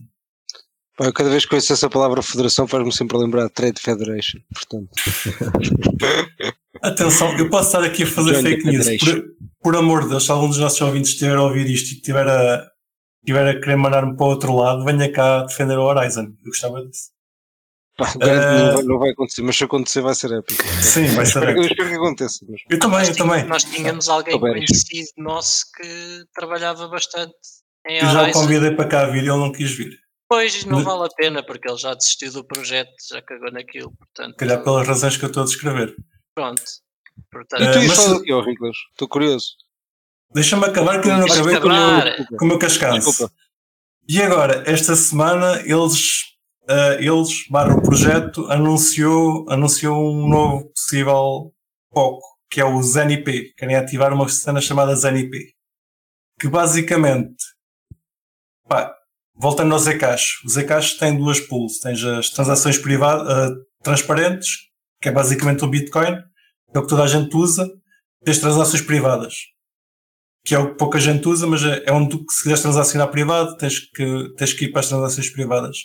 Pá, cada vez que ouço essa palavra federação faz-me sempre lembrar Trade Federation, portanto. Atenção, eu posso estar aqui a fazer Join fake news. Por, por, amor de Deus, se algum dos nossos ouvintes estiver a ouvir isto e estiver a, estiver a querer mandar-me para o outro lado, venha cá defender o Horizon. Eu gostava disso. Pá, uh, não, vai, não, vai, acontecer, mas se acontecer vai ser épico. Sim, vai ser épico. Eu espero que aconteça. Mas... Eu também, eu também. Nós tínhamos alguém conhecido nosso que trabalhava bastante em Eu já o convidei para cá vir e ele não quis vir. Pois, não vale a pena, porque ele já desistiu do projeto, já cagou naquilo. Portanto, calhar pelas razões que eu estou a descrever. Pronto. Portanto, e tu ias falar aqui, Riclas? Estou curioso. Deixa-me acabar que eu não acabei com o, meu, com o meu cascaço. Desculpa. E agora, esta semana, eles, uh, eles barra o projeto, anunciou, anunciou um novo possível foco, que é o ZenIP. Querem ativar uma cena chamada ZenIP. Que basicamente, pá, voltando ao Zcash, o Zcash tem duas pools. Tens as transações privadas, uh, transparentes, que é basicamente o Bitcoin, que é o que toda a gente usa. Tens transações privadas, que é o que pouca gente usa, mas é, é onde tu, se quiseres transacionar privado, tens que, tens que ir para as transações privadas.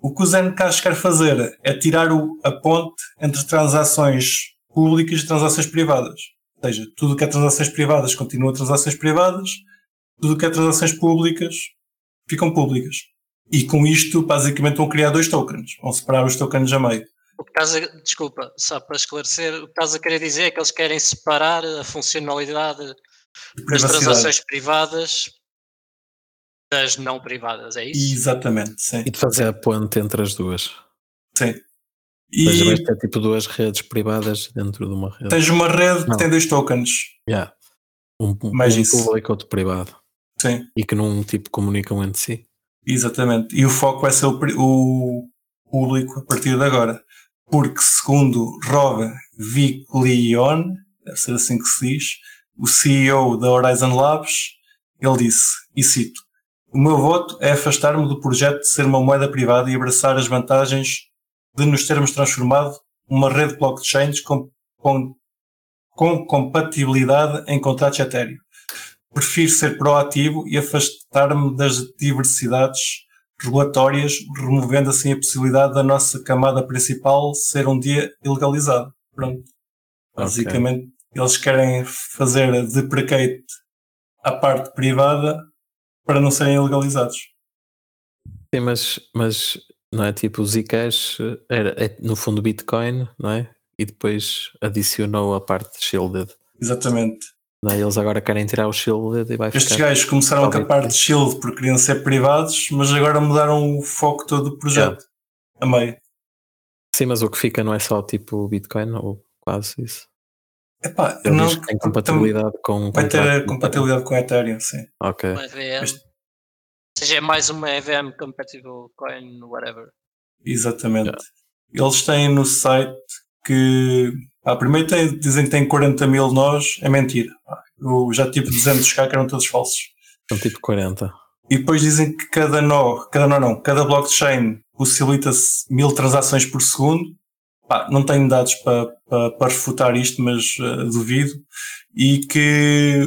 O que o Zcash quer fazer é tirar o, a ponte entre transações públicas e transações privadas. Ou seja, tudo o que é transações privadas continua transações privadas, tudo o que é transações públicas ficam públicas. E com isto, basicamente, vão criar dois tokens. Vão separar os tokens a meio. O que estás a, desculpa, só para esclarecer, o que estás a querer dizer é que eles querem separar a funcionalidade das transações privadas das não privadas, é isso? Exatamente, sim. E de fazer a ponte entre as duas. Sim. E Mas ter tipo duas redes privadas dentro de uma rede. Tem uma rede não. que tem dois tokens. Yeah. Um, Mais um isso. público e outro privado. Sim. E que não tipo comunicam entre si. Exatamente. E o foco vai ser o, o público a partir de agora. Porque segundo Rob Viglione, deve ser assim que se diz, o CEO da Horizon Labs, ele disse, e cito, o meu voto é afastar-me do projeto de ser uma moeda privada e abraçar as vantagens de nos termos transformado uma rede de blockchains com, com, com compatibilidade em contratos Ethereum prefiro ser proativo e afastar-me das diversidades regulatórias, removendo assim a possibilidade da nossa camada principal ser um dia ilegalizada. Pronto. Basicamente. Eles querem fazer a deprecate à parte privada para não serem ilegalizados. Sim, mas, mas não é tipo o Zcash era é, no fundo Bitcoin, não é? E depois adicionou a parte shielded. Exatamente. É? Eles agora querem tirar o shield e vai Estes ficar... gajos começaram a capar de shield porque queriam ser privados, mas agora mudaram o foco todo do projeto. Yeah. A meio. Sim, mas o que fica não é só tipo Bitcoin ou quase isso. Epá, Ele não, tem compatibilidade com. Vai ter compatibilidade com Ethereum, sim. Ok. Este... Ou seja, é mais uma EVM compatible coin, whatever. Exatamente. Yeah. Eles têm no site que ah, primeiro tem, dizem que tem 40 mil nós, é mentira. Eu já tive 200 cá que eram todos falsos. São tipo 40. E depois dizem que cada nó, cada nó não, cada blockchain possibilita-se mil transações por segundo, pá, não tenho dados para, para, para refutar isto, mas uh, duvido, e que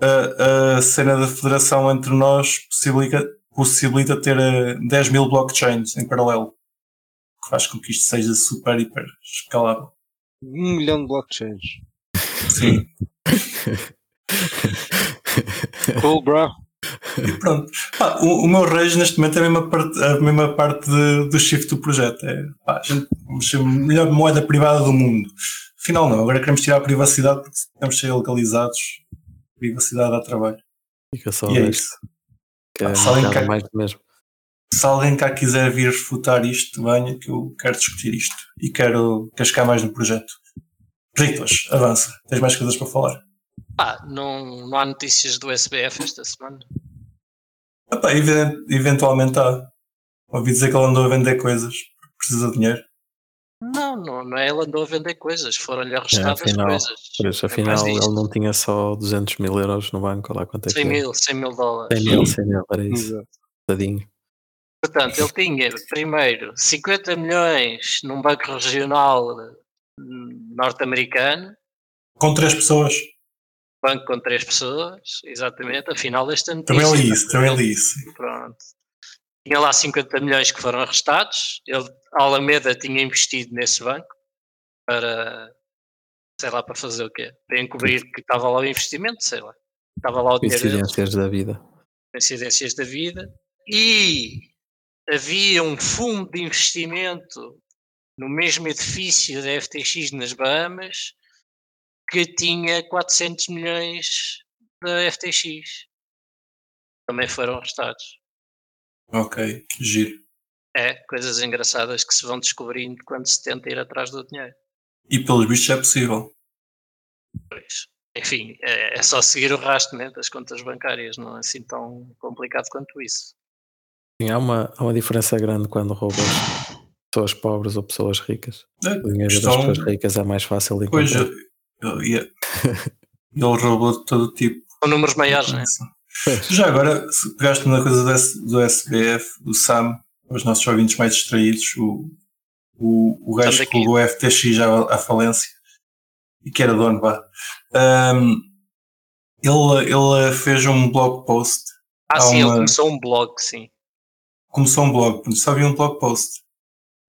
a, a, cena da federação entre nós possibilita, possibilita ter 10 mil blockchains em paralelo, que faz com que isto seja super, hiper escalável. Um milhão de blockchains. Sim. cool, bro. E pronto. Pá, o, o, meu rage neste momento é a mesma parte, a mesma parte de, do shift do projeto. É, pá, a gente vamos ser a melhor moeda privada do mundo. Afinal, não. Agora queremos tirar a privacidade porque temos de ser legalizados. Privacidade dá trabalho. Fica só e é isso. Que é se, alguém cá, mais mesmo. se alguém cá quiser vir refutar isto, venha que eu quero discutir isto e quero cascar mais no projeto. Riclas, avança. Tens mais coisas para falar? Ah, não, não há notícias do SBF esta semana? Epá, eventualmente há. Ouvi dizer que ele andou a vender coisas, precisa de dinheiro. Não, não, não é ele andou a vender coisas, foram-lhe arrestadas é, afinal, coisas. Por isso, é afinal, é ele não tinha só 200 mil euros no banco, lá quanto é 100 mil, 100 mil dólares. 100 mil, 100 mil, era isso. Tadinho. Portanto, ele tinha primeiro 50 milhões num banco regional hum, norte-americano. Com três pessoas banco com três pessoas, exatamente, afinal esta notícia... Também li isso, também li isso. Pronto. Tinha lá 50 milhões que foram arrestados, ele, a Alameda tinha investido nesse banco para, sei lá, para fazer o quê? Para encobrir que estava lá o investimento, sei lá. Estava lá o dinheiro Coincidências da vida. Coincidências da vida. E havia um fundo de investimento no mesmo edifício da FTX nas Bahamas que tinha 400 milhões da FTX. Também foram arrestados. Ok, giro. É, coisas engraçadas que se vão descobrindo quando se tenta ir atrás do dinheiro. E pelos bichos é possível. Pois. Enfim, é, é só seguir o rastro né, das contas bancárias, não é assim tão complicado quanto isso. Sim, há uma, há uma diferença grande quando roubas pessoas pobres ou pessoas ricas. É, o dinheiro das pessoas ricas é mais fácil de encontrar. Pois, Yeah. Ele roubou de todo tipo. Com números maiores, né? Já agora, se pegaste na coisa do, SBF, do SAM, os nossos ouvintes mais distraídos, o, o, o gajo que pegou o FTX já à falência e que era dono, vá. Um, ele, ele fez um blog post. Ah, sim, uma... ele começou um blog, sim. Começou um blog, só vi um blog post.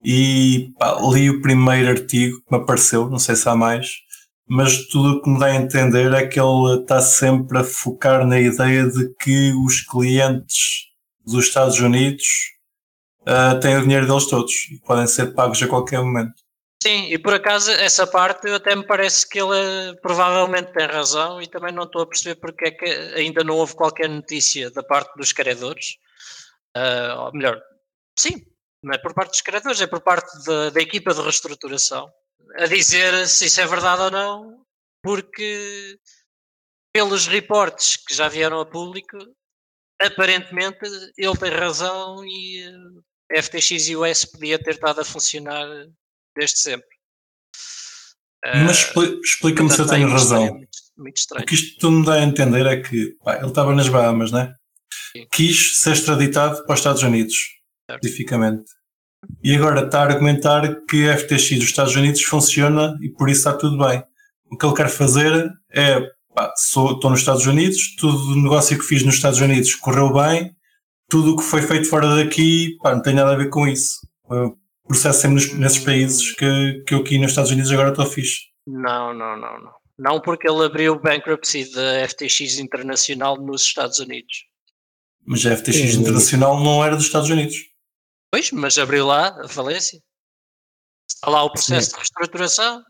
E pá, li o primeiro artigo que me apareceu, não sei se há mais, mas tudo o que me dá a entender é que ele está sempre a focar na ideia de que os clientes dos Estados Unidos uh, têm o dinheiro deles todos e podem ser pagos a qualquer momento. Sim, e por acaso essa parte até me parece que ele provavelmente tem razão e também não estou a perceber porque é que ainda não houve qualquer notícia da parte dos credores. Uh, ou melhor, sim, não é por parte dos credores, é por parte da, da equipa de reestruturação a dizer se isso é verdade ou não, porque pelos reportes que já vieram a público, aparentemente ele tem razão e a eh, FTX US podia ter estado a funcionar desde sempre. Mas uh, explica-me se eu tenho razão. Muito, muito o que isto me dá a entender é que pá, ele estava nas Bahamas, né? Quis ser extraditado para os Estados Unidos, especificamente e agora está a argumentar que a FTX dos Estados Unidos funciona e por isso está tudo bem. O que ele quer fazer é, pá, sou, estou nos Estados Unidos, tudo o negócio que fiz nos Estados Unidos correu bem, tudo o que foi feito fora daqui, pá, não tem nada a ver com isso. O processo sempre nesses países que, que eu aqui nos Estados Unidos agora estou fixe. Não, não, não, não. Não porque ele abriu bankruptcy da FTX Internacional nos Estados Unidos. Mas a FTX Internacional não era dos Estados Unidos. Pois, mas abriu lá a falência. Está lá o processo Sim. de reestruturação.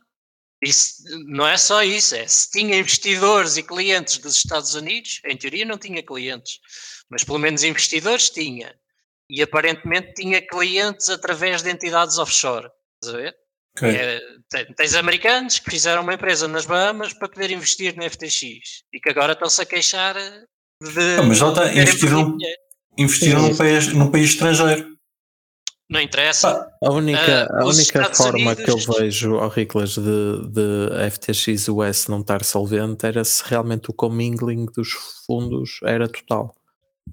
Isso, não é só isso, é se tinha investidores e clientes dos Estados Unidos, em teoria não tinha clientes, mas pelo menos investidores tinha. E aparentemente tinha clientes através de entidades offshore. Estás a ver? Okay. É, tens americanos que fizeram uma empresa nas Bahamas para poder investir na FTX e que agora estão-se a queixar de. Não, mas lá está, investiram, investiram num país, num país estrangeiro. Não interessa. A única, uh, a única forma Unidos... que eu vejo, ao Riclas, de, de FTX US não estar solvente era se realmente o commingling dos fundos era total.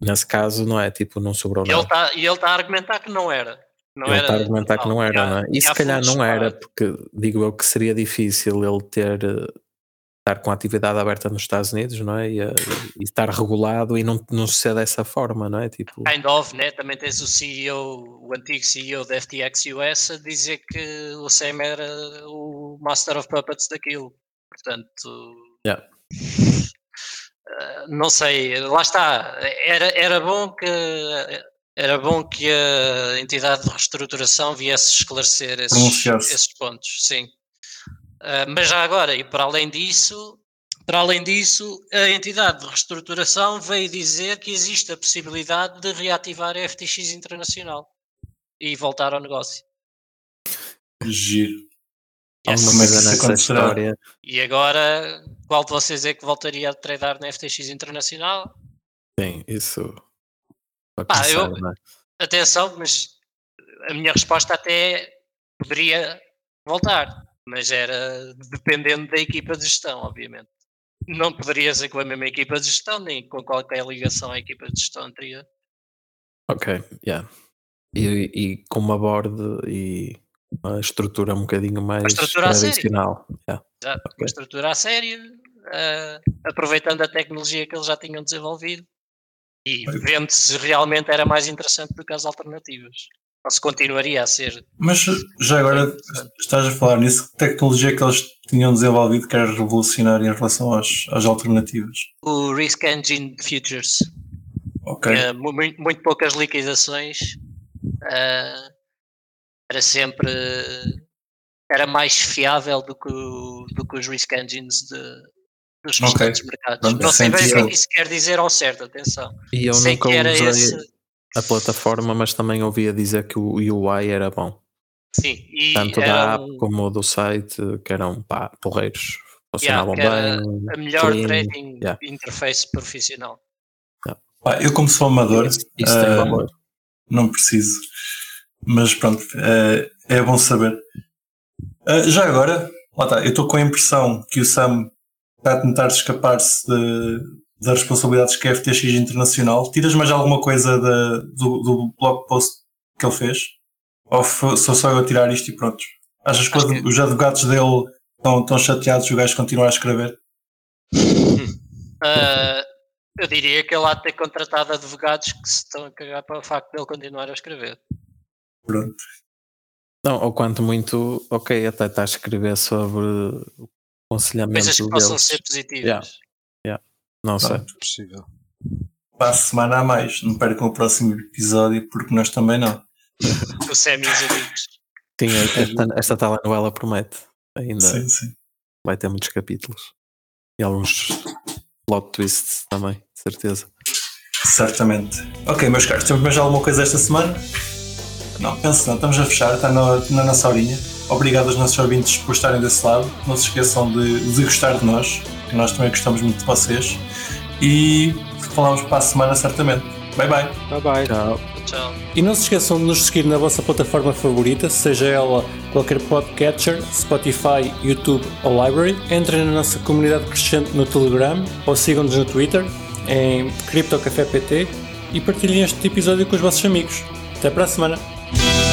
Nesse caso, não é? Tipo, não sobrou nada. Tá, e ele está a argumentar que não era. Não ele era, está a argumentar que não era, não é? E se calhar não era, porque digo eu que seria difícil ele ter estar com a atividade aberta nos Estados Unidos, não é? E, e, estar regulado e não, não ser dessa forma, não é? Tipo... Kind of, né? Também tens o CEO, o antigo CEO da FTX US a dizer que o Sam era o Master of Puppets daquilo. Portanto, yeah. uh, não sei, lá está. Era, era bom que era bom que a entidade de reestruturação viesse esclarecer esses, esses pontos, sim. Uh, mas já agora, e para além disso, para além disso, a entidade de reestruturação veio dizer que existe a possibilidade de reativar a FTX Internacional e voltar ao negócio. Giro. Yes. Alguma coisa nessa história. E agora, qual de vocês é que voltaria a tradar na FTX Internacional? Sim, isso. Pá, eu, é? Atenção, mas a minha resposta até poderia voltar mas era dependendo da equipa de gestão, obviamente. Não poderia ser com a mesma equipa de gestão, nem com qualquer ligação à equipa de gestão anterior. Ok, yeah. E, e com uma board e uma estrutura um bocadinho mais estrutura tradicional. Yeah. Exato, okay. uma estrutura a sério, uh, aproveitando a tecnologia que eles já tinham desenvolvido e vendo se realmente era mais interessante do que as alternativas ou se continuaria a ser. Mas já agora estás a falar nisso, que tecnologia que eles tinham desenvolvido que era revolucionária em relação às, às alternativas? O Risk Engine Futures. Ok. Uh, muito, muito, poucas liquidações. Uh, era sempre. Era mais fiável do que, do que os Risk Engines de, dos restantes okay. mercados. Pronto, não sei bem o que é que isso quer dizer ao certo, atenção. E eu sei nunca que era usei... esse a plataforma, mas também ouvia dizer que o UI era bom. Sim, e tanto da app um... como do site, que eram pá, porreiros, funcionavam yeah, bem. A melhor clean, trading yeah. interface profissional. Yeah. Pá, eu, como sou amador, isso, isso uh, não preciso, mas pronto, uh, é bom saber. Uh, já agora, lá tá, eu estou com a impressão que o Sam está a tentar escapar-se de, das responsabilidades que a FTX Internacional. Tiras mais alguma coisa da, do, do blog post que ele fez? Ou sou só eu a tirar isto e pronto? Achas que, que... os advogados dele estão, estão chateados e o gajo continua a escrever? Uh, eu diria que ele há de ter contratado advogados que se estão a cagar para o facto de ele continuar a escrever. Pronto. Não, ou quanto muito, ok, até está a escrever sobre o aconselhamento Coisas que possam ser positivas. Yeah. Não sei. Não, é possível. Para a semana a mais. Não percam o próximo episódio, porque nós também não. o Sam e os amigos. Sim, esta, esta telenovela promete. Ainda sim, sim. vai ter muitos capítulos. E alguns plot twists também, de certeza. Certamente. Ok, meus caros, temos mais alguma coisa esta semana? Não, penso não. Estamos a fechar, está na, na nossa horinha. Obrigado aos nossos ouvintes por estarem desse lado. Não se esqueçam de, de gostar de nós, nós também gostamos muito de vocês. E falamos para a semana certamente. Bye bye. Bye bye. Tchau. Tchau. E não se esqueçam de nos seguir na vossa plataforma favorita, seja ela qualquer podcatcher, Spotify, YouTube ou Library. Entrem na nossa comunidade crescente no Telegram ou sigam-nos no Twitter em CryptoCafépt e partilhem este episódio com os vossos amigos. Até para a semana!